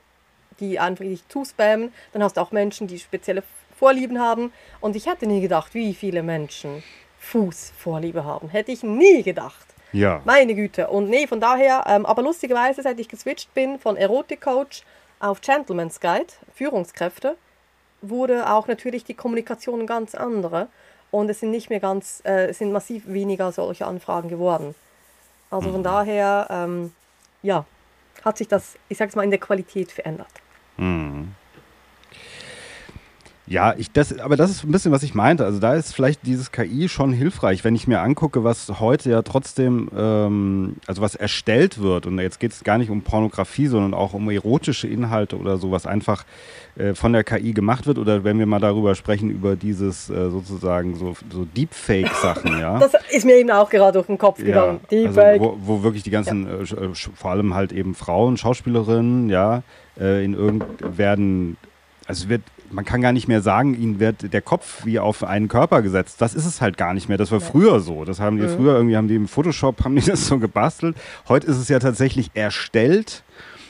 die einfach dich zuspammen, dann hast du auch Menschen, die spezielle Vorlieben haben und ich hätte nie gedacht, wie viele Menschen Fußvorliebe haben. Hätte ich nie gedacht. Ja. Meine Güte. Und nee, von daher, ähm, aber lustigerweise, seit ich geswitcht bin von Erotik-Coach auf Gentleman's Guide, Führungskräfte, wurde auch natürlich die Kommunikation ganz andere. Und es sind nicht mehr ganz, äh, es sind massiv weniger solche Anfragen geworden. Also von daher, ähm, ja, hat sich das, ich sag's mal, in der Qualität verändert. Mhm. Ja, ich, das, aber das ist ein bisschen, was ich meinte. Also da ist vielleicht dieses KI schon hilfreich, wenn ich mir angucke, was heute ja trotzdem, ähm, also was erstellt wird. Und jetzt geht es gar nicht um Pornografie, sondern auch um erotische Inhalte oder so, was einfach äh, von der KI gemacht wird. Oder wenn wir mal darüber sprechen, über dieses äh, sozusagen so, so Deepfake-Sachen, ja. Das ist mir eben auch gerade durch den Kopf Ja, gegangen. also Deepfake. wo, wo wirklich die ganzen, äh, sch- äh, sch- vor allem halt eben Frauen, Schauspielerinnen, ja, äh, in irgend werden, also es wird, man kann gar nicht mehr sagen, ihnen wird der Kopf wie auf einen Körper gesetzt. Das ist es halt gar nicht mehr. Das war früher so. Das haben die Mhm. früher irgendwie haben die im Photoshop haben die das so gebastelt. Heute ist es ja tatsächlich erstellt.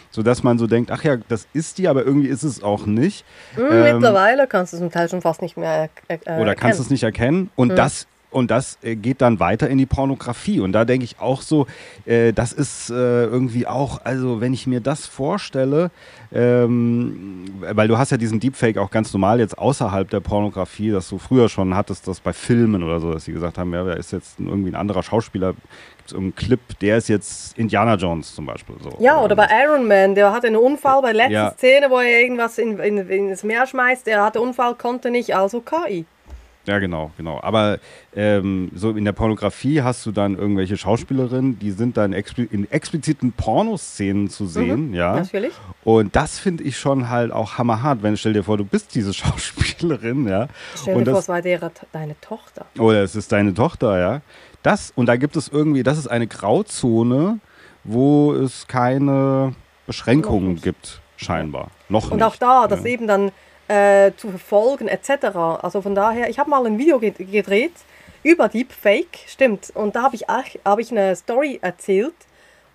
Sodass man so denkt, ach ja, das ist die, aber irgendwie ist es auch nicht. Hm, ähm, Mittlerweile kannst du es zum Teil schon fast nicht mehr äh, äh, Oder kannst du es nicht erkennen? Und das und das äh, geht dann weiter in die Pornografie. Und da denke ich auch so, äh, das ist äh, irgendwie auch, also wenn ich mir das vorstelle, ähm, weil du hast ja diesen Deepfake auch ganz normal jetzt außerhalb der Pornografie, dass du früher schon hattest, das bei Filmen oder so, dass sie gesagt haben, ja, wer ist jetzt irgendwie ein anderer Schauspieler, gibt es irgendeinen Clip, der ist jetzt Indiana Jones zum Beispiel. So. Ja, oder bei Iron Man, der hatte einen Unfall bei der letzten Ja. Szene, wo er irgendwas in, in, in das Meer schmeißt. Der hatte Unfall, konnte nicht, also KI. Ja, genau, genau. Aber ähm, so in der Pornografie hast du dann irgendwelche Schauspielerinnen, die sind dann expli in expliziten Pornoszenen zu sehen, ja. Natürlich. Und das finde ich schon halt auch hammerhart, wenn stell dir vor, du bist diese Schauspielerin, ja. Stell und dir vor, das, es war der, deine Tochter. oder es ist deine Tochter, ja. Das, und da gibt es irgendwie, das ist eine Grauzone, wo es keine Beschränkungen gibt, scheinbar. Noch Und nicht. auch da, das ja. eben dann äh, zu verfolgen etc. Also von daher, ich habe mal ein Video ge gedreht über Deepfake, stimmt. Und da habe ich, hab ich eine Story erzählt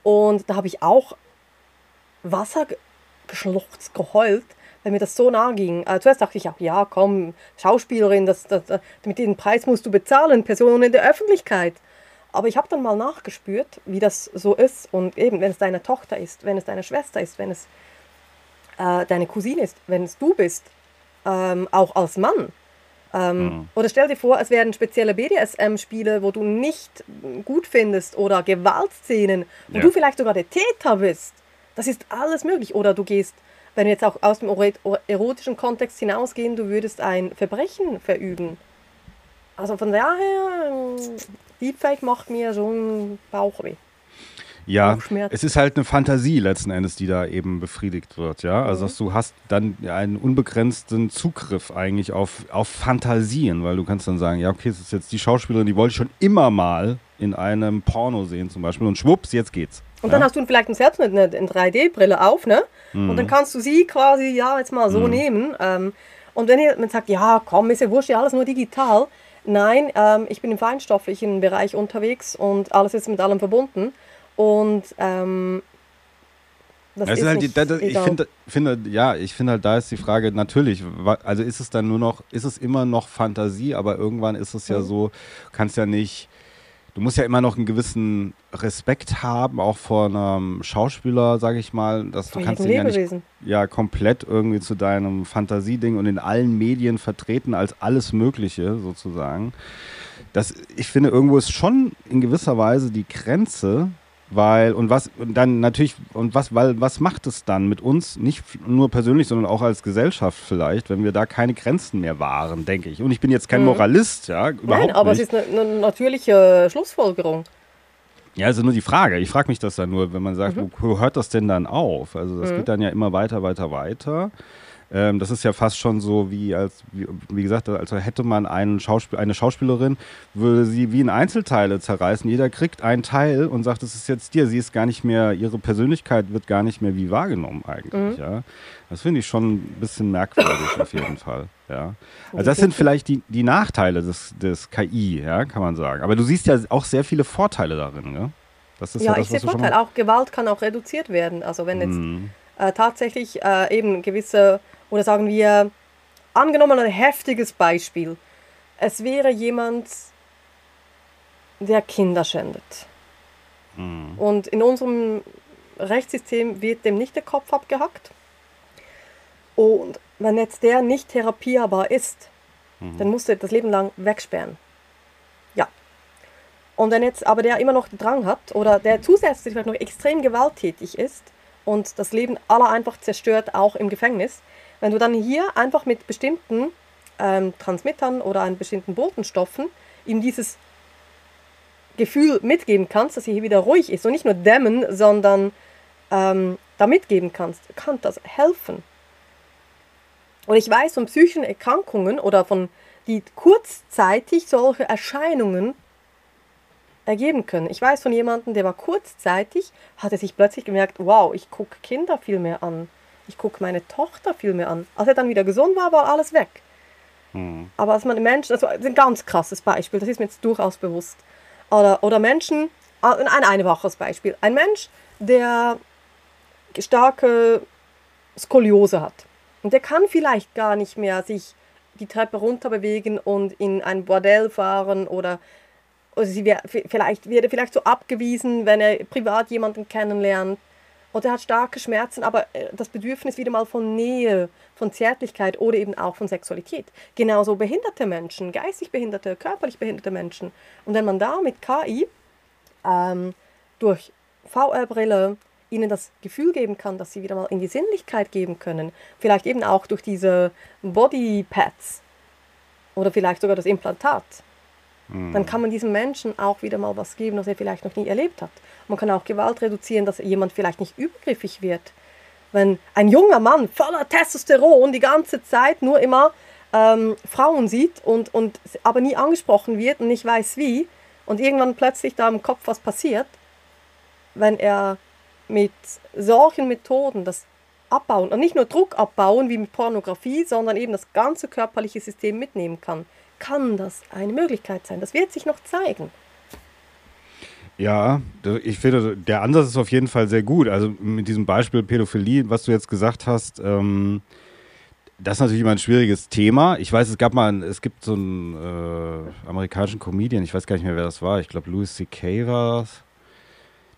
und da habe ich auch Wasser ge- geschluchzt, geheult, weil mir das so nahe ging. Äh, zuerst dachte ich auch, ja komm, Schauspielerin, das, das, mit diesem Preis musst du bezahlen, Person in der Öffentlichkeit. Aber ich habe dann mal nachgespürt, wie das so ist. Und eben, wenn es deine Tochter ist, wenn es deine Schwester ist, wenn es äh, deine Cousine ist, wenn es du bist, ähm, auch als Mann. Ähm, Oder stell dir vor, es wären spezielle BDSM-Spiele, wo du nicht gut findest oder Gewaltszenen, wo Ja. du vielleicht sogar der Täter bist. Das ist alles möglich. Oder du gehst, wenn wir jetzt auch aus dem ero- erotischen Kontext hinausgehen, du würdest ein Verbrechen verüben. Also von daher, ähm, Deepfake macht mir schon Bauchweh. Ja, es ist halt eine Fantasie letzten Endes, die da eben befriedigt wird, ja. Also dass du hast dann einen unbegrenzten Zugriff eigentlich auf, auf Fantasien, weil du kannst dann sagen, ja, okay, es ist jetzt die Schauspielerin, die wollte ich schon immer mal in einem Porno sehen zum Beispiel und schwupps, jetzt geht's. Und Ja. dann hast du vielleicht selbst eine, eine 3D-Brille auf, ne? Und dann kannst du sie quasi, ja, jetzt mal so nehmen. Ähm, und wenn ihr- man sagt, ja, komm, ist ja wurscht, ja, alles nur digital. Nein, ähm, ich bin im feinstofflichen Bereich unterwegs und alles ist mit allem verbunden. Und ähm, das Das ist ist halt da, da, ich finde, finde, ja, ich finde halt, da ist die Frage, natürlich, also ist es dann nur noch, ist es immer noch Fantasie, aber irgendwann ist es ja Mhm. so, kannst ja nicht, du musst ja immer noch einen gewissen Respekt haben, auch vor einem Schauspieler, sage ich mal, dass du kannst ihn ja nicht ja komplett irgendwie zu deinem Fantasieding und in allen Medien vertreten als alles Mögliche sozusagen. Das, ich finde, irgendwo ist schon in gewisser Weise die Grenze, weil und was und dann natürlich und was weil was macht es dann mit uns nicht nur persönlich, sondern auch als Gesellschaft vielleicht, wenn wir da keine Grenzen mehr wahren, denke ich. Und ich bin jetzt kein Moralist, ja, überhaupt Mhm. Nein, aber nicht. es ist eine, eine natürliche Schlussfolgerung. Ja, also nur die Frage. Ich frage mich das dann nur, wenn man sagt, Mhm. wo, wo hört das denn dann auf? Also das geht dann ja immer weiter, weiter, weiter. Ähm, das ist ja fast schon so wie als, wie, wie gesagt, also hätte man einen Schauspiel, eine Schauspielerin, würde sie wie in Einzelteile zerreißen. Jeder kriegt einen Teil und sagt, das ist jetzt dir. Sie ist gar nicht mehr, ihre Persönlichkeit wird gar nicht mehr wie wahrgenommen eigentlich. Ja, das finde ich schon ein bisschen merkwürdig auf jeden Fall. Ja, also das sind vielleicht die, die Nachteile des, des KI, ja, kann man sagen. Aber du siehst ja auch sehr viele Vorteile darin, ne? Das ist Ja, ja, das, ich sehe was du schon Vorteil. mal- Auch Gewalt kann auch reduziert werden. Also wenn jetzt Mhm. äh, tatsächlich äh, eben gewisse, oder sagen wir, angenommen ein heftiges Beispiel. Es wäre jemand, der Kinder schändet. Mhm. Und in unserem Rechtssystem wird dem nicht der Kopf abgehackt. Und wenn jetzt der nicht therapierbar ist, dann musst du das Leben lang wegsperren. Ja. Und wenn jetzt aber der immer noch Drang hat oder der zusätzlich vielleicht noch extrem gewalttätig ist und das Leben aller einfach zerstört, auch im Gefängnis, wenn du dann hier einfach mit bestimmten ähm, Transmittern oder an bestimmten Botenstoffen ihm dieses Gefühl mitgeben kannst, dass er hier wieder ruhig ist und nicht nur dämmen, sondern ähm, da mitgeben kannst, kann das helfen. Und ich weiß von psychischen Erkrankungen oder von die kurzzeitig solche Erscheinungen ergeben können. Ich weiß von jemandem, der war kurzzeitig, hatte sich plötzlich gemerkt, wow, ich gucke Kinder viel mehr an. Ich gucke meine Tochter viel mehr an. Als er dann wieder gesund war, war alles weg. Aber als man Menschen, also das ist ein ganz krasses Beispiel, das ist mir jetzt durchaus bewusst. Oder, oder Menschen, ah, ein einfaches Beispiel. Ein Mensch, der starke Skoliose hat. Und der kann vielleicht gar nicht mehr sich die Treppe runter bewegen und in ein Bordell fahren oder, oder sie wär, vielleicht wird er vielleicht so abgewiesen, wenn er privat jemanden kennenlernt. Oder er hat starke Schmerzen, aber äh, das Bedürfnis wieder mal von Nähe, von Zärtlichkeit oder eben auch von Sexualität. Genauso behinderte Menschen, geistig behinderte, körperlich behinderte Menschen. Und wenn man da mit KI ähm, durch VR-Brille ihnen das Gefühl geben kann, dass sie wieder mal in die Sinnlichkeit geben können, vielleicht eben auch durch diese Bodypads oder vielleicht sogar das Implantat, dann kann man diesem Menschen auch wieder mal was geben, was er vielleicht noch nie erlebt hat. Man kann auch Gewalt reduzieren, dass jemand vielleicht nicht übergriffig wird. Wenn ein junger Mann voller Testosteron die ganze Zeit nur immer ähm, Frauen sieht und, und aber nie angesprochen wird und nicht weiß wie und irgendwann plötzlich da im Kopf was passiert, wenn er mit solchen Methoden das abbauen und nicht nur Druck abbauen wie mit Pornografie, sondern eben das ganze körperliche System mitnehmen kann, kann das eine Möglichkeit sein. Das wird sich noch zeigen. Ja, ich finde, der Ansatz ist auf jeden Fall sehr gut. Also mit diesem Beispiel Pädophilie, was du jetzt gesagt hast, ähm, das ist natürlich immer ein schwieriges Thema. Ich weiß, es gab mal, ein- es gibt so einen äh, amerikanischen Comedian, ich weiß gar nicht mehr, wer das war. Ich glaube, Louis C.K. war das.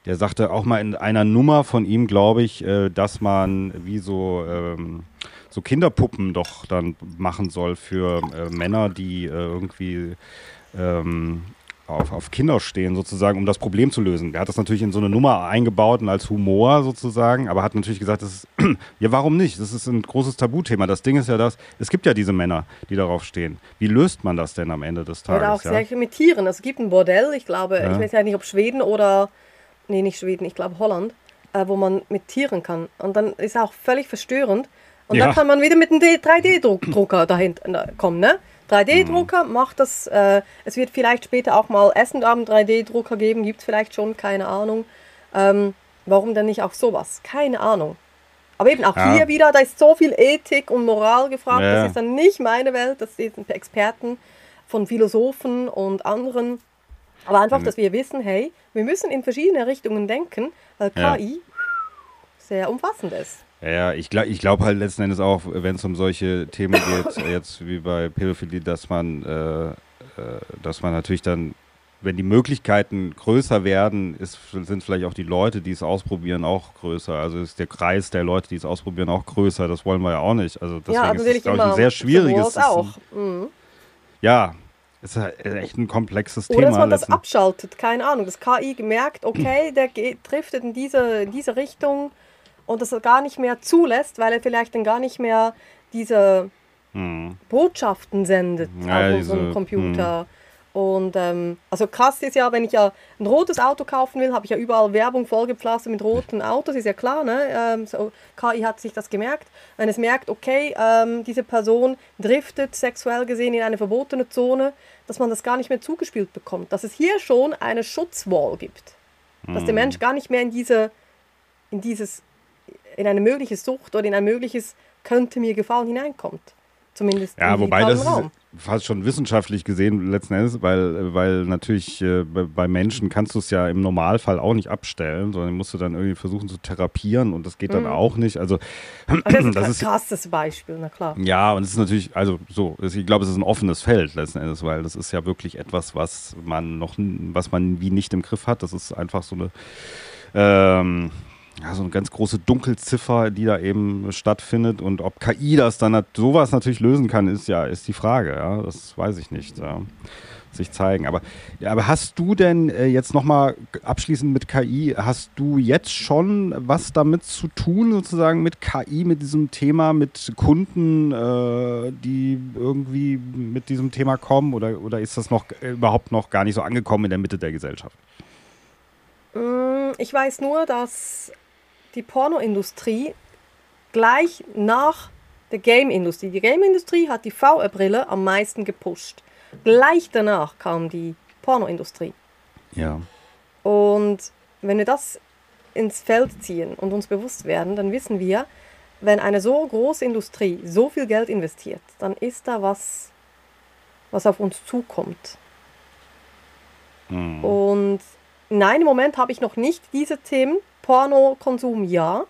Der sagte auch mal in einer Nummer von ihm, glaube ich, äh, dass man wie so, ähm, so Kinderpuppen doch dann machen soll für äh, Männer, die äh, irgendwie ähm, auf, auf Kinder stehen, sozusagen, um das Problem zu lösen. Der hat das natürlich in so eine Nummer eingebaut und als Humor sozusagen, aber hat natürlich gesagt, das ist, ja, warum nicht? Das ist ein großes Tabuthema. Das Ding ist ja das, es gibt ja diese Männer, die darauf stehen. Wie löst man das denn am Ende des Tages? Oder auch ja? sehr mit Tieren. Es gibt ein Bordell, ich glaube, Ja. ich weiß ja nicht, ob Schweden oder, nee, nicht Schweden, ich glaube Holland, äh, wo man mit Tieren kann. Und dann ist auch völlig verstörend. Und Ja. dann kann man wieder mit einem 3D-Drucker dahinter kommen, ne? 3D-Drucker macht das, äh, es wird vielleicht später auch mal Essen am 3D-Drucker geben, gibt es vielleicht schon, keine Ahnung. Ähm, warum denn nicht auch sowas? Keine Ahnung. Aber eben auch Ja. hier wieder, da ist so viel Ethik und Moral gefragt. Ja. Das ist dann nicht meine Welt, das sind Experten von Philosophen und anderen. Aber einfach, dass wir wissen, hey, wir müssen in verschiedene Richtungen denken, weil Ja. KI sehr umfassend ist. Ja, ja, ich glaube ich glaub halt letzten Endes auch, wenn es um solche Themen geht, jetzt wie bei Pädophilie, dass man, äh, äh, dass man natürlich dann, wenn die Möglichkeiten größer werden, ist, sind vielleicht auch die Leute, die es ausprobieren, auch größer. Also ist der Kreis der Leute, die es ausprobieren, auch größer. Das wollen wir ja auch nicht. Also deswegen ja, ist natürlich es, glaube ich, ein sehr schwieriges. auch. Mhm. Ja, ist halt echt ein komplexes Oder dass Thema. man das abschaltet, keine Ahnung. Das KI gemerkt, okay, der geht, driftet in diese, in diese Richtung und das gar nicht mehr zulässt, weil er vielleicht dann gar nicht mehr diese Hm. Botschaften sendet Ja, auf diese- unserem Computer. Und ähm, also krass ist ja, wenn ich ja ein rotes Auto kaufen will, habe ich ja überall Werbung vollgepflastert mit roten Autos, ist ja klar, ne? Ähm, so, KI hat sich das gemerkt. Wenn es merkt, okay, ähm, diese Person driftet sexuell gesehen in eine verbotene Zone, dass man das gar nicht mehr zugespielt bekommt. Dass es hier schon eine Schutzwall gibt. Dass der Mensch gar nicht mehr in diese, in dieses, in eine mögliche Sucht oder in ein mögliches könnte mir gefallen hineinkommt. Zumindest Ja, wobei das Raum. ist fast schon wissenschaftlich gesehen letzten Endes, weil, weil natürlich äh, bei, Menschen kannst du es ja im Normalfall auch nicht abstellen, sondern musst du dann irgendwie versuchen zu therapieren und das geht dann auch nicht. Also das ist das ein krasses Beispiel, na klar. ja, und es ist natürlich, also so, ich glaube, es ist ein offenes Feld letzten Endes, weil das ist ja wirklich etwas, was man noch, was man wie nicht im Griff hat. Das ist einfach so eine, ähm, ja, so eine ganz große Dunkelziffer, die da eben stattfindet. Und ob KI das dann nat- sowas natürlich lösen kann, ist ja, ist die Frage. Ja, das weiß ich nicht. Ja. Sich zeigen. Aber, ja, aber hast du denn äh, jetzt nochmal abschließend mit KI, hast du jetzt schon was damit zu tun, sozusagen mit KI, mit diesem Thema, mit Kunden, äh, die irgendwie mit diesem Thema kommen? Oder, oder ist das noch äh, überhaupt noch gar nicht so angekommen in der Mitte der Gesellschaft? Mm, Ich weiß nur, dass die Pornoindustrie gleich nach der Game-Industrie, die Game-Industrie hat die VR-Brille am meisten gepusht. Gleich danach kam die Pornoindustrie. Ja. Und wenn wir das ins Feld ziehen und uns bewusst werden, dann wissen wir, wenn eine so große Industrie so viel Geld investiert, dann ist da was, was auf uns zukommt. Mhm. Und nein, im Moment habe ich noch nicht diese Themen. Pornokonsum ja.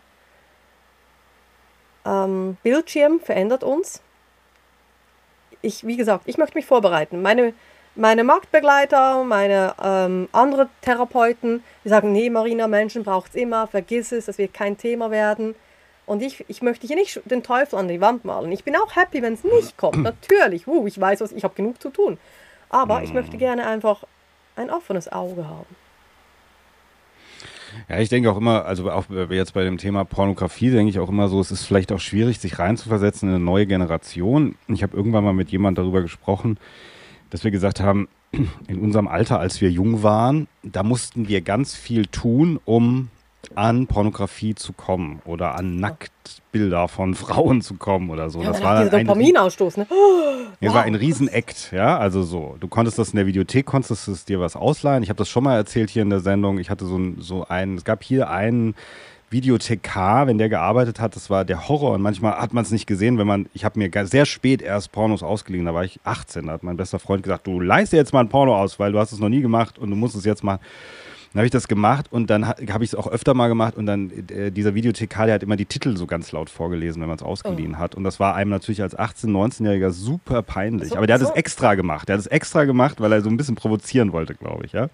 Ähm, Bildschirm verändert uns. Ich, wie gesagt, ich möchte mich vorbereiten. Meine, meine Marktbegleiter, meine ähm, andere Therapeuten, die sagen, nee, Marina, Menschen braucht es immer, vergiss es, das wird kein Thema werden. Und ich, ich möchte hier nicht den Teufel an die Wand malen. Ich bin auch happy, wenn es nicht kommt. Natürlich, uh, ich weiß, was ich habe genug zu tun. Aber ich möchte gerne einfach ein offenes Auge haben. Ja, ich denke auch immer, also auch jetzt bei dem Thema Pornografie, denke ich auch immer so, es ist vielleicht auch schwierig, sich reinzuversetzen in eine neue Generation. Ich habe irgendwann mal mit jemand darüber gesprochen, dass wir gesagt haben, in unserem Alter, als wir jung waren, da mussten wir ganz viel tun, um an Pornografie zu kommen oder an Nacktbilder von Frauen zu kommen oder so. Ja, das war dann ein, Dopaminausstoß, ne? das war ein Riesen-Act, ja, also so. Du konntest das in der Videothek, konntest es dir was ausleihen. Ich habe das schon mal erzählt hier in der Sendung. Ich hatte so, ein, so einen, es gab hier einen Videothekar, wenn der gearbeitet hat, das war der Horror und manchmal hat man es nicht gesehen, wenn man, ich habe mir sehr spät erst Pornos ausgeliehen, da war ich 18, da hat mein bester Freund gesagt, du leihst dir jetzt mal ein Porno aus, weil du hast es noch nie gemacht und du musst es jetzt mal dann habe ich das gemacht und dann ha- habe ich es auch öfter mal gemacht und dann äh, dieser Videothekar, der hat immer die Titel so ganz laut vorgelesen, wenn man es ausgeliehen hat. Und das war einem natürlich als 18-, 19-Jähriger super peinlich. So, Aber der hat es so. extra gemacht. Der hat es extra gemacht, weil er so ein bisschen provozieren wollte, glaube ich, ja.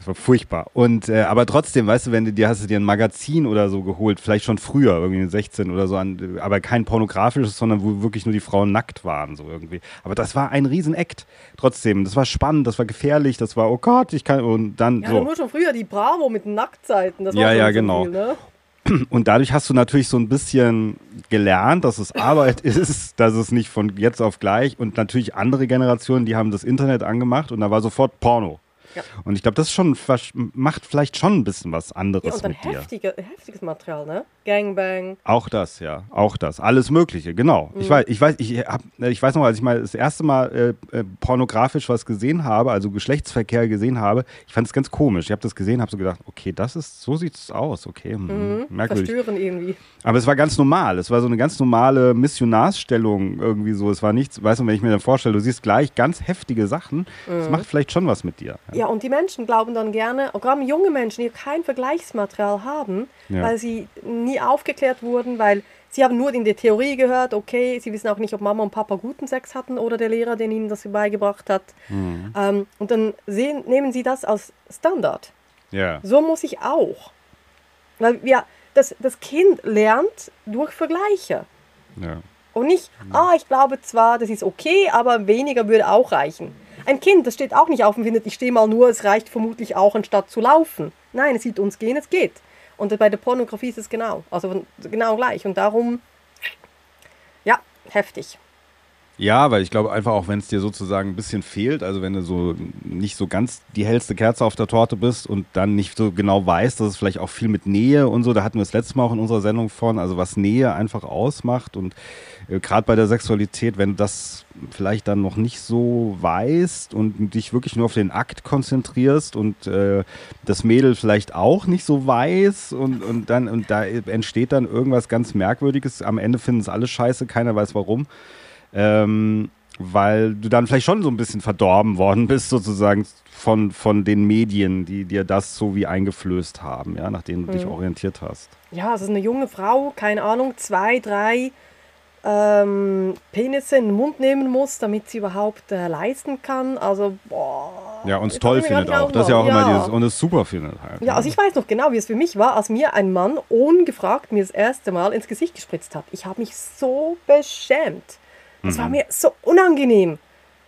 Das war furchtbar. Und äh, aber trotzdem, weißt du, wenn du dir hast du dir ein Magazin oder so geholt, vielleicht schon früher, irgendwie 16 oder so, an, aber kein pornografisches, sondern wo wirklich nur die Frauen nackt waren, so irgendwie. Aber das war ein Riesenakt. Trotzdem, das war spannend, das war gefährlich, das war, oh Gott, ich kann, und dann Ja, so. nur schon früher die Bravo mit Nacktseiten. Das war Ja, ja, so genau. Viel, ne? Und dadurch hast du natürlich so ein bisschen gelernt, dass es Arbeit ist, dass es nicht von jetzt auf gleich und natürlich andere Generationen, die haben das Internet angemacht und da war sofort Porno. Ja. Und ich glaube, das schon macht vielleicht schon ein bisschen was anderes ja, und dann mit heftige, dir. heftiges Material, ne? Gangbang. Auch das, ja, auch das, alles Mögliche, genau. Mhm. Ich weiß, ich weiß, ich hab, ich weiß noch, als ich mal das erste Mal äh, äh, pornografisch was gesehen habe, also Geschlechtsverkehr gesehen habe, ich fand es ganz komisch. Ich habe das gesehen, habe so gedacht, okay, das ist, so sieht es aus, okay, hm, mhm. merkwürdig. Verstörend irgendwie. Aber es war ganz normal. Es war so eine ganz normale Missionarsstellung irgendwie so. Es war nichts, weißt du, wenn ich mir dann vorstelle, du siehst gleich ganz heftige Sachen, mhm. das macht vielleicht schon was mit dir. Ja, ja und die Menschen glauben dann gerne, auch gerade junge Menschen, die kein Vergleichsmaterial haben, ja. weil sie nie aufgeklärt wurden, weil sie haben nur in der Theorie gehört, okay, sie wissen auch nicht, ob Mama und Papa guten Sex hatten oder der Lehrer, der ihnen das beigebracht hat. Mhm. Ähm, und dann sehen, nehmen sie das als Standard. Ja. So muss ich auch. Weil wir, das, das Kind lernt durch Vergleiche. Ja. Und nicht, ah, ich glaube zwar, das ist okay, aber weniger würde auch reichen. Ein Kind, das steht auch nicht auf und findet, ich stehe mal nur, es reicht vermutlich auch, anstatt zu laufen. Nein, es sieht uns gehen, es geht. Und bei der Pornografie ist es genau, also genau gleich. Und darum, ja, heftig. Ja, weil ich glaube einfach auch, wenn es dir sozusagen ein bisschen fehlt, also wenn du so nicht so ganz die hellste Kerze auf der Torte bist und dann nicht so genau weißt, dass es vielleicht auch viel mit Nähe und so, da hatten wir es letztes Mal auch in unserer Sendung von, also was Nähe einfach ausmacht und äh, gerade bei der Sexualität, wenn du das vielleicht dann noch nicht so weißt und dich wirklich nur auf den Akt konzentrierst und äh, das Mädel vielleicht auch nicht so weiß und, und dann und da entsteht dann irgendwas ganz Merkwürdiges. Am Ende finden es alle scheiße, keiner weiß warum ähm, weil du dann vielleicht schon so ein bisschen verdorben worden bist, sozusagen von, von den Medien, die dir das so wie eingeflößt haben, ja, nach denen du mhm. dich orientiert hast. Ja, es ist eine junge Frau, keine Ahnung, zwei, drei ähm, Penisse in den Mund nehmen muss, damit sie überhaupt äh, leisten kann. Also, boah. Ja, und es toll findet auch. Das ist ja auch ja. immer dieses, und es super findet halt. Ja, also ich weiß noch genau, wie es für mich war, als mir ein Mann ungefragt mir das erste Mal ins Gesicht gespritzt hat. Ich habe mich so beschämt. Das mhm. war mir so unangenehm.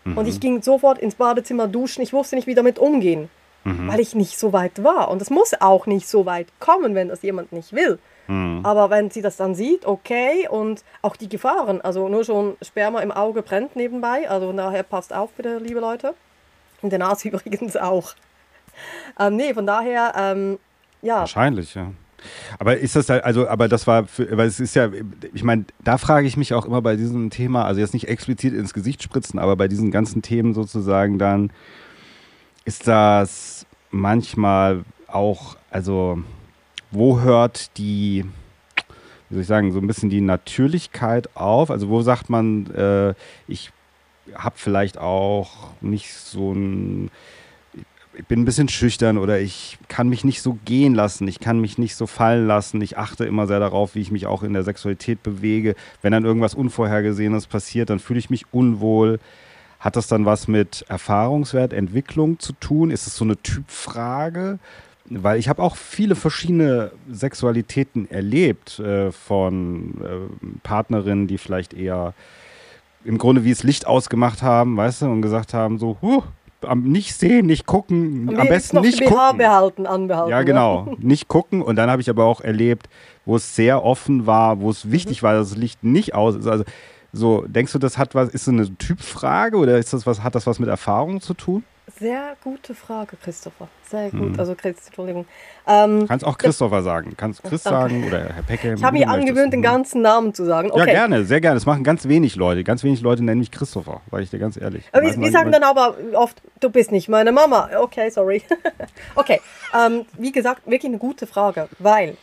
Mhm. Und ich ging sofort ins Badezimmer duschen. Ich wusste nicht, wie damit umgehen, mhm. weil ich nicht so weit war. Und es muss auch nicht so weit kommen, wenn das jemand nicht will. Mhm. Aber wenn sie das dann sieht, okay, und auch die Gefahren, also nur schon Sperma im Auge brennt nebenbei, also daher passt auf bitte, liebe Leute. In der Nase übrigens auch. Ähm, nee, von daher, ähm, ja. Wahrscheinlich, ja. Aber ist das also, aber das war, für, weil es ist ja, ich meine, da frage ich mich auch immer bei diesem Thema, also jetzt nicht explizit ins Gesicht spritzen, aber bei diesen ganzen Themen sozusagen dann, ist das manchmal auch, also, wo hört die, wie soll ich sagen, so ein bisschen die Natürlichkeit auf? Also, wo sagt man, äh, ich habe vielleicht auch nicht so ein ich bin ein bisschen schüchtern oder ich kann mich nicht so gehen lassen, ich kann mich nicht so fallen lassen. Ich achte immer sehr darauf, wie ich mich auch in der Sexualität bewege. Wenn dann irgendwas Unvorhergesehenes passiert, dann fühle ich mich unwohl. Hat das dann was mit Erfahrungswert, Entwicklung zu tun? Ist es so eine Typfrage? Weil ich habe auch viele verschiedene Sexualitäten erlebt äh, von äh, Partnerinnen, die vielleicht eher im Grunde wie es Licht ausgemacht haben, weißt du, und gesagt haben so, huh, nicht sehen, nicht gucken, am, am besten nicht BH gucken. behalten, anbehalten. Ja, genau, ja. nicht gucken. Und dann habe ich aber auch erlebt, wo es sehr offen war, wo es wichtig mhm. war, dass das Licht nicht aus ist. Also so, denkst du, das hat was, ist so eine Typfrage oder ist das was, hat das was mit Erfahrung zu tun? Sehr gute Frage, Christopher. Sehr gut. Mhm. Also, Chris, Entschuldigung. Ähm, Kannst auch Christopher das, sagen. Kannst Chris danke. sagen oder Herr Pecke. Ich habe mich angewöhnt, den ganzen Namen zu sagen. Okay. Ja, gerne, sehr gerne. Das machen ganz wenig Leute. Ganz wenig Leute nennen mich Christopher, sage ich dir ganz ehrlich. Aber wir, sagen dann aber oft, du bist nicht meine Mama. Okay, sorry. okay, ähm, wie gesagt, wirklich eine gute Frage, weil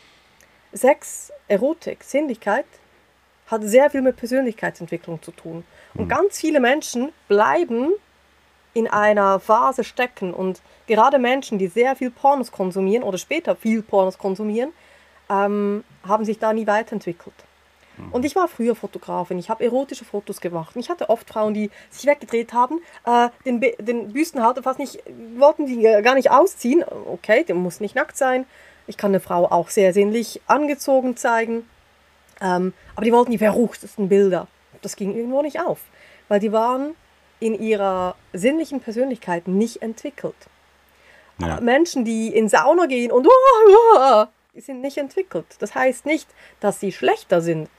Sex, Erotik, Sinnlichkeit hat sehr viel mit Persönlichkeitsentwicklung zu tun. Und hm. ganz viele Menschen bleiben in einer Phase stecken und gerade Menschen, die sehr viel Pornos konsumieren oder später viel Pornos konsumieren, ähm, haben sich da nie weiterentwickelt. Mhm. Und ich war früher Fotografin, ich habe erotische Fotos gemacht. Und ich hatte oft Frauen, die sich weggedreht haben, äh, den, den Büstenhalter fast nicht, wollten die gar nicht ausziehen. Okay, der muss nicht nackt sein. Ich kann eine Frau auch sehr sinnlich angezogen zeigen. Ähm, aber die wollten die verruchtesten Bilder. Das ging irgendwo nicht auf, weil die waren in ihrer sinnlichen Persönlichkeit nicht entwickelt. Ja. Menschen, die in Sauna gehen und die sind nicht entwickelt. Das heißt nicht, dass sie schlechter sind.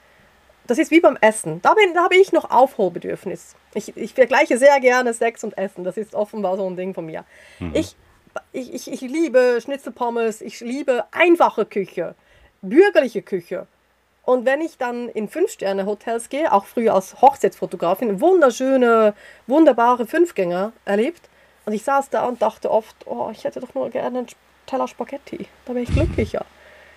Das ist wie beim Essen. Da, bin, da habe ich noch Aufholbedürfnis. Ich, ich vergleiche sehr gerne Sex und Essen. Das ist offenbar so ein Ding von mir. Mhm. Ich ich, ich, ich liebe Schnitzelpommes, ich liebe einfache Küche, bürgerliche Küche. Und wenn ich dann in Fünf-Sterne-Hotels gehe, auch früher als Hochzeitsfotografin, wunderschöne, wunderbare Fünfgänger erlebt. Und ich saß da und dachte oft, oh, ich hätte doch nur gerne einen Teller Spaghetti. Da wäre ich glücklicher.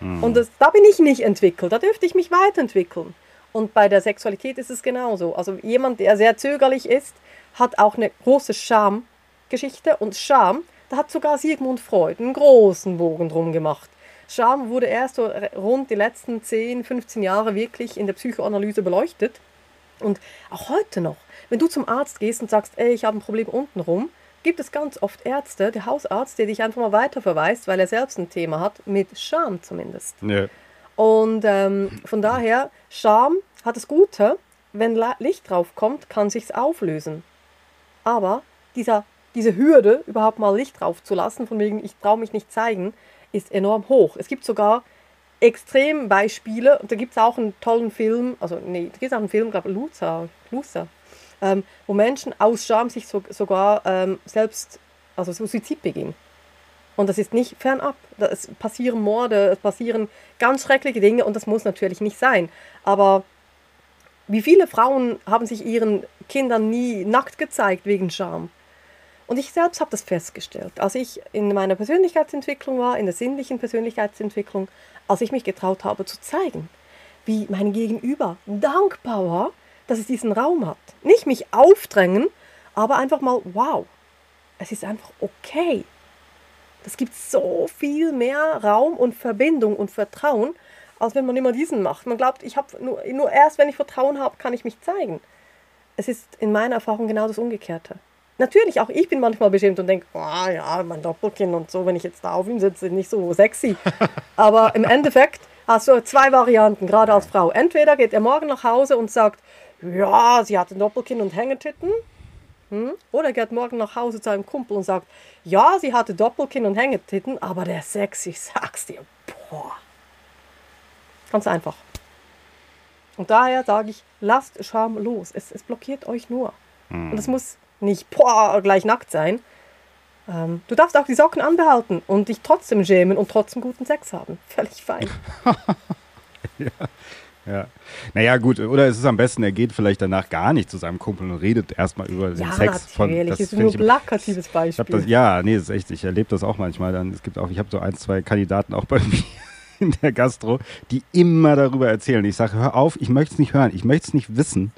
Mhm. Und das, da bin ich nicht entwickelt, da dürfte ich mich weiterentwickeln. Und bei der Sexualität ist es genauso. Also jemand, der sehr zögerlich ist, hat auch eine große Schamgeschichte. Und Scham, da hat sogar Sigmund Freud einen großen Bogen drum gemacht. Scham wurde erst so rund die letzten 10, 15 Jahre wirklich in der Psychoanalyse beleuchtet. Und auch heute noch, wenn du zum Arzt gehst und sagst, ey, ich habe ein Problem untenrum, gibt es ganz oft Ärzte, der Hausarzt, der dich einfach mal weiterverweist, weil er selbst ein Thema hat, mit Scham zumindest. Ja. Und ähm, von daher, Scham hat das Gute, wenn Licht drauf kommt, kann sich's auflösen. Aber dieser, diese Hürde, überhaupt mal Licht drauf zu lassen, von wegen, ich traue mich nicht zeigen, ist enorm hoch. Es gibt sogar Extrembeispiele, und da gibt es auch einen tollen Film, also nee, da gibt es auch einen Film, glaube ich, Luza, Luza ähm, wo Menschen aus Scham sich so, sogar ähm, selbst, also Suizid begehen. Und das ist nicht fernab. Es passieren Morde, es passieren ganz schreckliche Dinge und das muss natürlich nicht sein. Aber wie viele Frauen haben sich ihren Kindern nie nackt gezeigt wegen Scham? Und ich selbst habe das festgestellt, als ich in meiner Persönlichkeitsentwicklung war, in der sinnlichen Persönlichkeitsentwicklung, als ich mich getraut habe zu zeigen, wie mein Gegenüber dankbar war, dass es diesen Raum hat. Nicht mich aufdrängen, aber einfach mal, wow, es ist einfach okay. Das gibt so viel mehr Raum und Verbindung und Vertrauen, als wenn man immer diesen macht. Man glaubt, ich habe nur, nur erst, wenn ich Vertrauen habe, kann ich mich zeigen. Es ist in meiner Erfahrung genau das Umgekehrte. Natürlich, auch ich bin manchmal beschämt und denke, oh, ja, mein Doppelkinn und so, wenn ich jetzt da auf ihm sitze, nicht so sexy. Aber im Endeffekt hast du zwei Varianten, gerade als Frau. Entweder geht er morgen nach Hause und sagt, ja, sie hat ein Doppelkinn und Hängetitten. Hm? Oder er geht morgen nach Hause zu einem Kumpel und sagt, ja, sie hatte Doppelkinn und Hängetitten, aber der Sex, ich sag's dir, boah. Ganz einfach. Und daher sage ich, lasst Scham los. Es, es blockiert euch nur. Mhm. Und es muss nicht boah, gleich nackt sein. Ähm, du darfst auch die Socken anbehalten und dich trotzdem schämen und trotzdem guten Sex haben. Völlig fein. ja. Ja. Naja, gut, oder es ist am besten, er geht vielleicht danach gar nicht zu seinem Kumpel und redet erstmal über den ja, Sex. Von, das ist nur ein plakatives Beispiel. Das, ja, nee, das ist echt, ich erlebe das auch manchmal. Dann, es gibt auch, ich habe so ein, zwei Kandidaten auch bei mir in der Gastro, die immer darüber erzählen. Ich sage, hör auf, ich möchte es nicht hören, ich möchte es nicht wissen.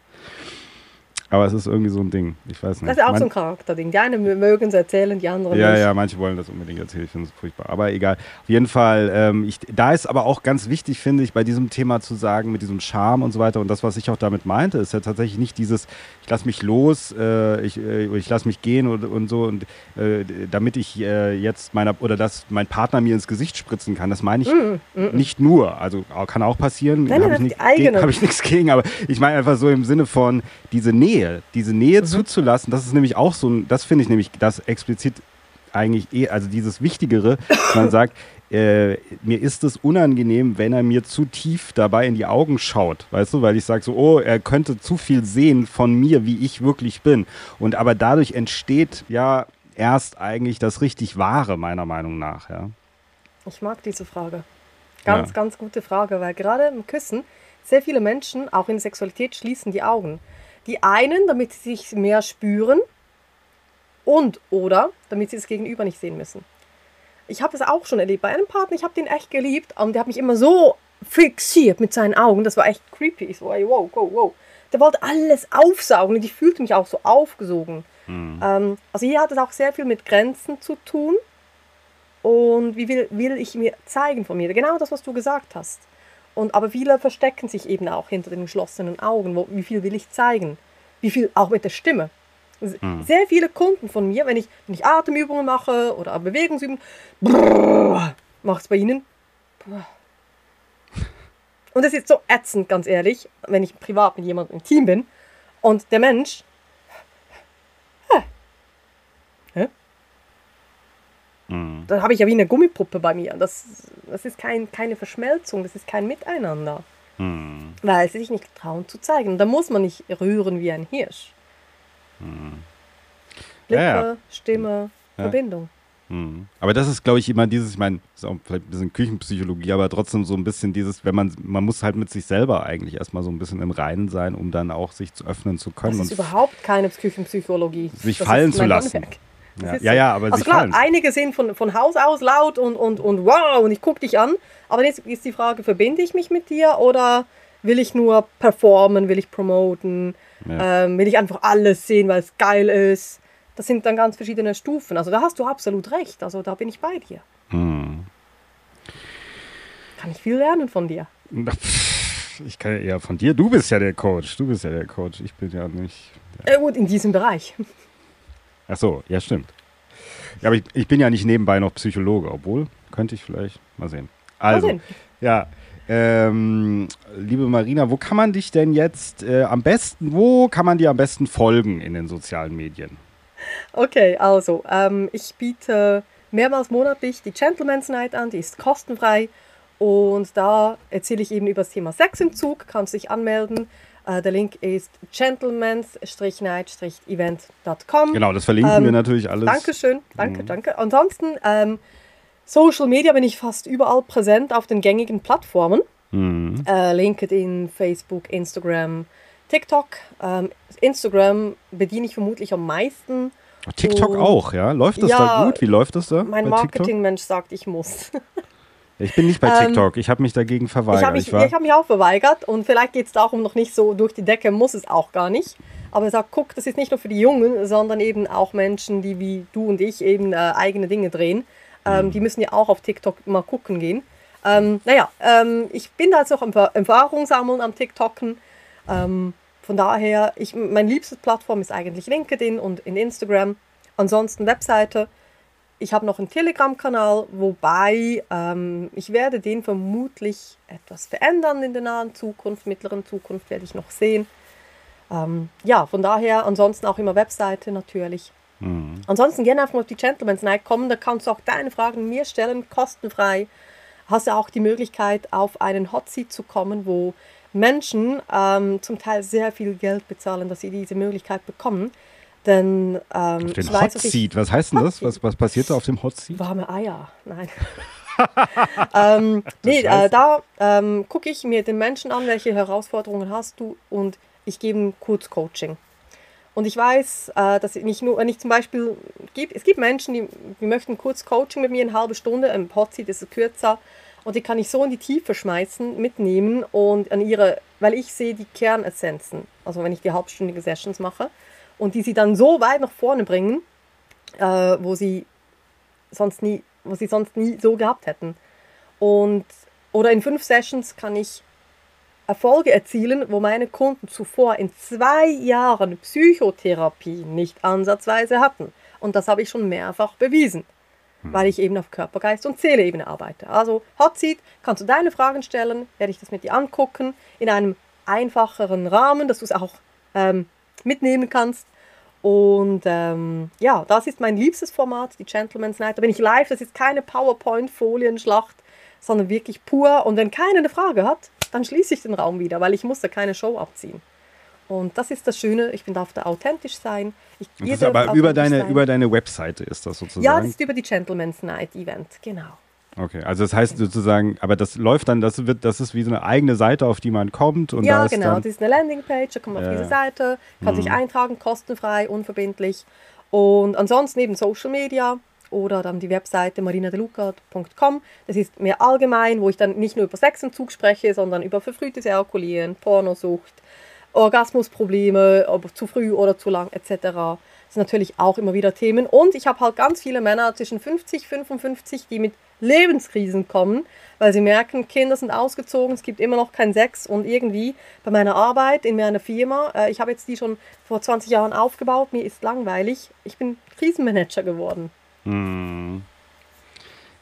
Aber es ist irgendwie so ein Ding. Ich weiß nicht. Das ist auch Man so ein Charakterding. Die einen mögen es erzählen, die anderen ja, nicht. Ja, ja, manche wollen das unbedingt erzählen. Ich finde es furchtbar. Aber egal. Auf jeden Fall, ähm, ich, da ist aber auch ganz wichtig, finde ich, bei diesem Thema zu sagen, mit diesem Charme und so weiter. Und das, was ich auch damit meinte, ist ja tatsächlich nicht dieses, ich lasse mich los, äh, ich, äh, ich lasse mich gehen und, und so, und äh, damit ich äh, jetzt meiner, oder dass mein Partner mir ins Gesicht spritzen kann. Das meine ich mm, mm, mm. nicht nur. Also kann auch passieren. Nein, habe ich, nichts gegen. Aber ich meine einfach so im Sinne von diese Nähe Nähe, diese Nähe mhm. zuzulassen, das ist nämlich auch so ein, das finde ich nämlich das explizit eigentlich eh, also dieses Wichtigere, man sagt, äh, mir ist es unangenehm, wenn er mir zu tief dabei in die Augen schaut, weißt du, weil ich sage so, oh, er könnte zu viel sehen von mir, wie ich wirklich bin. Und aber dadurch entsteht ja erst eigentlich das richtig Wahre, meiner Meinung nach, ja. Ich mag diese Frage. Ganz, ja. ganz gute Frage, weil gerade im Küssen sehr viele Menschen, auch in Sexualität, schließen die Augen. Die einen, damit sie sich mehr spüren und oder damit sie das Gegenüber nicht sehen müssen. Ich habe es auch schon erlebt bei einem Partner, ich habe den echt geliebt und der hat mich immer so fixiert mit seinen Augen. Das war echt creepy. Ich so, ey, wow, wow, wow. Der wollte alles aufsaugen und ich fühlte mich auch so aufgesogen. Mhm. Ähm, also hier hat es auch sehr viel mit Grenzen zu tun. Und wie will, will ich mir zeigen von mir? Genau das, was du gesagt hast. Und, aber viele verstecken sich eben auch hinter den geschlossenen Augen. Wo, wie viel will ich zeigen? Wie viel auch mit der Stimme. Mhm. Sehr viele Kunden von mir, wenn ich, wenn ich Atemübungen mache oder Bewegungsübungen, macht es bei ihnen. Brrr. Und das ist so ätzend, ganz ehrlich, wenn ich privat mit jemandem im Team bin und der Mensch Mhm. Dann habe ich ja wie eine Gummipuppe bei mir. Das, das ist kein, keine Verschmelzung, das ist kein Miteinander. Mhm. Weil sie sich nicht trauen zu zeigen. Da muss man nicht rühren wie ein Hirsch. Mhm. Lippe, ja. Stimme, ja. Verbindung. Mhm. Aber das ist, glaube ich, immer dieses, ich meine, ist auch vielleicht ein bisschen Küchenpsychologie, aber trotzdem so ein bisschen dieses, wenn man, man muss halt mit sich selber eigentlich erstmal so ein bisschen im Reinen sein, um dann auch sich zu öffnen zu können. Das ist überhaupt keine Küchenpsychologie. Sich das fallen zu lassen. Ja. ja, ja, aber also klar, fallen. einige sind von, von Haus aus laut und, und, und wow und ich gucke dich an. Aber jetzt ist die Frage, verbinde ich mich mit dir oder will ich nur performen, will ich promoten, ja. ähm, will ich einfach alles sehen, weil es geil ist. Das sind dann ganz verschiedene Stufen. Also da hast du absolut recht. Also da bin ich bei dir. Hm. Kann ich viel lernen von dir. Ich kann ja eher von dir. Du bist ja der Coach. Du bist ja der Coach. Ich bin ja nicht. Ja. Äh, gut, in diesem Bereich. Ach so, ja, stimmt. Ja, aber ich, ich bin ja nicht nebenbei noch Psychologe, obwohl könnte ich vielleicht mal sehen. Also, mal sehen. ja, ähm, liebe Marina, wo kann man dich denn jetzt äh, am besten, wo kann man dir am besten folgen in den sozialen Medien? Okay, also ähm, ich biete mehrmals monatlich die Gentleman's Night an, die ist kostenfrei und da erzähle ich eben über das Thema Sexentzug, kannst dich anmelden. Äh, der Link ist gentleman's-night-event.com. Genau, das verlinken ähm, wir natürlich alles. Dankeschön, danke, mhm. danke. Ansonsten ähm, Social Media bin ich fast überall präsent auf den gängigen Plattformen. Mhm. Äh, LinkedIn, Facebook, Instagram, TikTok. Ähm, Instagram bediene ich vermutlich am meisten. TikTok Und, auch, ja? Läuft das ja, da gut? Wie läuft das da? Mein Marketingmensch sagt, ich muss. Ich bin nicht bei ähm, TikTok, ich habe mich dagegen verweigert. Ich habe mich, ich hab mich auch verweigert und vielleicht geht es darum noch nicht so durch die Decke, muss es auch gar nicht. Aber er sagt, guck, das ist nicht nur für die Jungen, sondern eben auch Menschen, die wie du und ich eben äh, eigene Dinge drehen. Ähm, mhm. Die müssen ja auch auf TikTok mal gucken gehen. Ähm, naja, ähm, ich bin da jetzt noch am Erfahrung sammeln am TikToken. Ähm, von daher, ich, meine liebste Plattform ist eigentlich LinkedIn und in Instagram. Ansonsten Webseite. Ich habe noch einen Telegram-Kanal, wobei ähm, ich werde den vermutlich etwas verändern in der nahen Zukunft, mittleren Zukunft werde ich noch sehen. Ähm, ja, von daher ansonsten auch immer Webseite natürlich. Mhm. Ansonsten gerne einfach auf die Gentleman's Night kommen, da kannst du auch deine Fragen mir stellen, kostenfrei. Hast du auch die Möglichkeit, auf einen Hot Seat zu kommen, wo Menschen ähm, zum Teil sehr viel Geld bezahlen, dass sie diese Möglichkeit bekommen. Denn ähm, auf den Hot weiß, Seat, was heißt denn das? Was, was passiert da auf dem Hot Seat? Warme Eier, nein. ähm, nee, äh, da ähm, gucke ich mir den Menschen an, welche Herausforderungen hast du und ich gebe ein Kurzcoaching. Und ich weiß, äh, dass ich nicht nur, wenn ich zum Beispiel, gibt, es gibt Menschen, die, die möchten kurz Coaching mit mir, eine halbe Stunde, im Hotseat ist es kürzer. Und die kann ich so in die Tiefe schmeißen, mitnehmen und an ihre, weil ich sehe die Kernessenzen, also wenn ich die halbstündige Sessions mache, und die sie dann so weit nach vorne bringen, äh, wo sie sonst nie, wo sie sonst nie so gehabt hätten. Und, oder in fünf Sessions kann ich Erfolge erzielen, wo meine Kunden zuvor in zwei Jahren Psychotherapie nicht ansatzweise hatten. Und das habe ich schon mehrfach bewiesen, hm. weil ich eben auf Körper, Geist und Seeleebene arbeite. Also Hot Seat, kannst du deine Fragen stellen, werde ich das mit dir angucken, in einem einfacheren Rahmen, dass du es auch ähm, mitnehmen kannst. Und ähm, ja, das ist mein liebstes Format, die Gentleman's Night. Da bin ich live, das ist keine PowerPoint-Folienschlacht, sondern wirklich pur. Und wenn keiner eine Frage hat, dann schließe ich den Raum wieder, weil ich musste keine Show abziehen. Und das ist das Schöne, ich darf da authentisch sein. Ich, das ist aber über deine, sein. über deine Webseite ist das sozusagen? Ja, das ist über die Gentleman's Night Event, genau. Okay, also das heißt sozusagen, aber das läuft dann, das wird, das ist wie so eine eigene Seite, auf die man kommt und Ja, da genau, das ist eine Landingpage, da kommt man auf diese Seite, kann mhm. sich eintragen, kostenfrei, unverbindlich. Und ansonsten eben Social Media, oder dann die Webseite marinadeluca.com. Das ist mehr allgemein, wo ich dann nicht nur über Sexentzug spreche, sondern über verfrühtes Ejakulieren, Pornosucht, Orgasmusprobleme, ob zu früh oder zu lang etc. Das sind natürlich auch immer wieder Themen. Und ich habe halt ganz viele Männer zwischen 50 und 55, die mit Lebenskrisen kommen, weil sie merken, Kinder sind ausgezogen, es gibt immer noch keinen Sex und irgendwie bei meiner Arbeit in meiner Firma, äh, ich habe jetzt die schon vor 20 Jahren aufgebaut, mir ist langweilig, ich bin Krisenmanager geworden. Hm.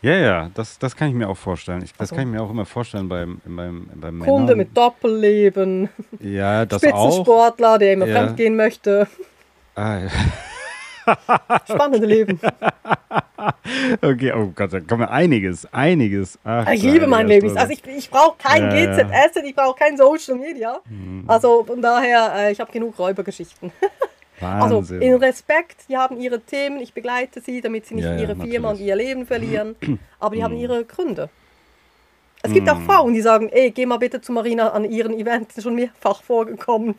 Ja, ja, das, das kann ich mir auch vorstellen. Ich, das also. kann ich mir auch immer vorstellen beim, beim, beim Kunde Männern. mit Doppelleben. Ja, das auch. Spitzensportler, der immer ja. fremdgehen möchte. Ah, ja. Spannende Leben. okay, oh Gott, da kommt einiges, einiges. Ach, ich liebe mein Leben. Also ich, ich brauche kein ja, GZS, ich brauche kein Social Media. Mhm. Also von daher, äh, ich habe genug Räubergeschichten. Also in Respekt, die haben ihre Themen, ich begleite sie, damit sie nicht ja, ihre ja, Firma und ihr Leben verlieren, aber die haben ihre Gründe. Es gibt auch Frauen, die sagen, ey, geh mal bitte zu Marina an ihren Events, schon mehrfach vorgekommen.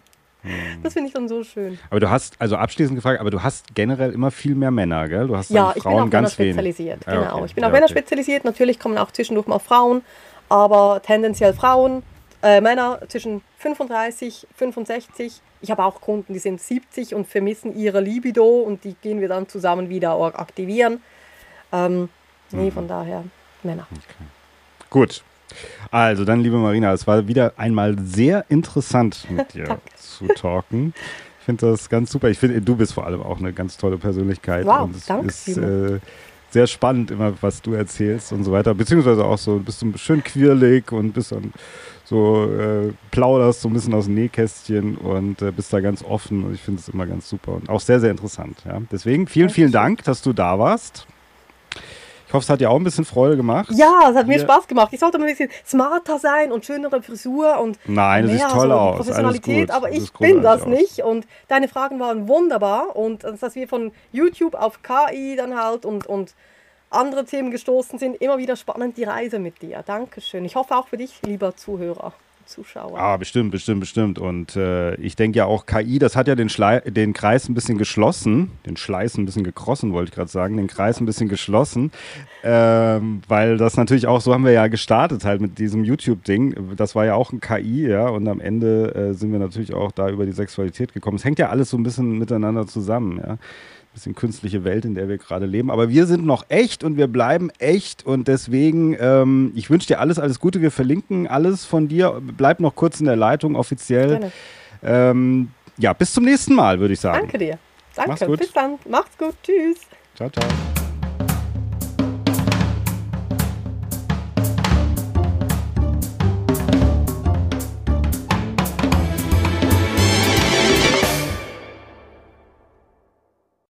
Das finde ich dann so schön. Aber du hast, also abschließend gefragt, aber du hast generell immer viel mehr Männer, gell? Du hast ja, ich Frauen bin auf Männer spezialisiert, wenig. genau. Okay. Ich bin auf ja, Männer okay. spezialisiert, natürlich kommen auch zwischendurch mal Frauen, aber tendenziell Frauen, äh, Männer zwischen 35, 65. Ich habe auch Kunden, die sind 70 und vermissen ihre Libido und die gehen wir dann zusammen wieder aktivieren. Ähm, nee, mhm. von daher Männer. Okay. Gut, also dann, liebe Marina, es war wieder einmal sehr interessant mit dir zu talken. Ich finde das ganz super. Ich finde, du bist vor allem auch eine ganz tolle Persönlichkeit. Wow, und es danke. Ist, äh, sehr spannend immer, was du erzählst und so weiter. Beziehungsweise auch so, bist du schön quirlig und bist dann so, äh, plauderst so ein bisschen aus dem Nähkästchen und äh, bist da ganz offen und ich finde es immer ganz super und auch sehr, sehr interessant. Ja. Deswegen vielen, vielen Dank, dass du da warst. Ich hoffe, es hat dir auch ein bisschen Freude gemacht. Ja, es hat mir Spaß gemacht. Ich sollte mal ein bisschen smarter sein und schönere Frisur und Nein, mehr, toll so aus. Professionalität, aber ich bin das aus. nicht. Und deine Fragen waren wunderbar. Und dass wir von YouTube auf KI dann halt und, und andere Themen gestoßen sind, immer wieder spannend die Reise mit dir. Dankeschön. Ich hoffe auch für dich, lieber Zuhörer. Zuschauer. Ah, bestimmt, bestimmt, bestimmt. Und äh, ich denke ja auch, KI, das hat ja den, den Kreis ein bisschen geschlossen, den Schleiß ein bisschen gekrossen, wollte ich gerade sagen, den Kreis ein bisschen geschlossen, ähm, weil das natürlich auch, so haben wir ja gestartet halt mit diesem YouTube-Ding. Das war ja auch ein KI, ja, und am Ende äh, sind wir natürlich auch da über die Sexualität gekommen. Es hängt ja alles so ein bisschen miteinander zusammen, ja bisschen künstliche Welt, in der wir gerade leben. Aber wir sind noch echt und wir bleiben echt und deswegen, ähm, ich wünsche dir alles, alles Gute. Wir verlinken alles von dir. Bleib noch kurz in der Leitung offiziell. Ähm, ja, bis zum nächsten Mal, würde ich sagen. Danke dir. Danke. Bis dann. Macht's gut. Tschüss. Ciao, ciao.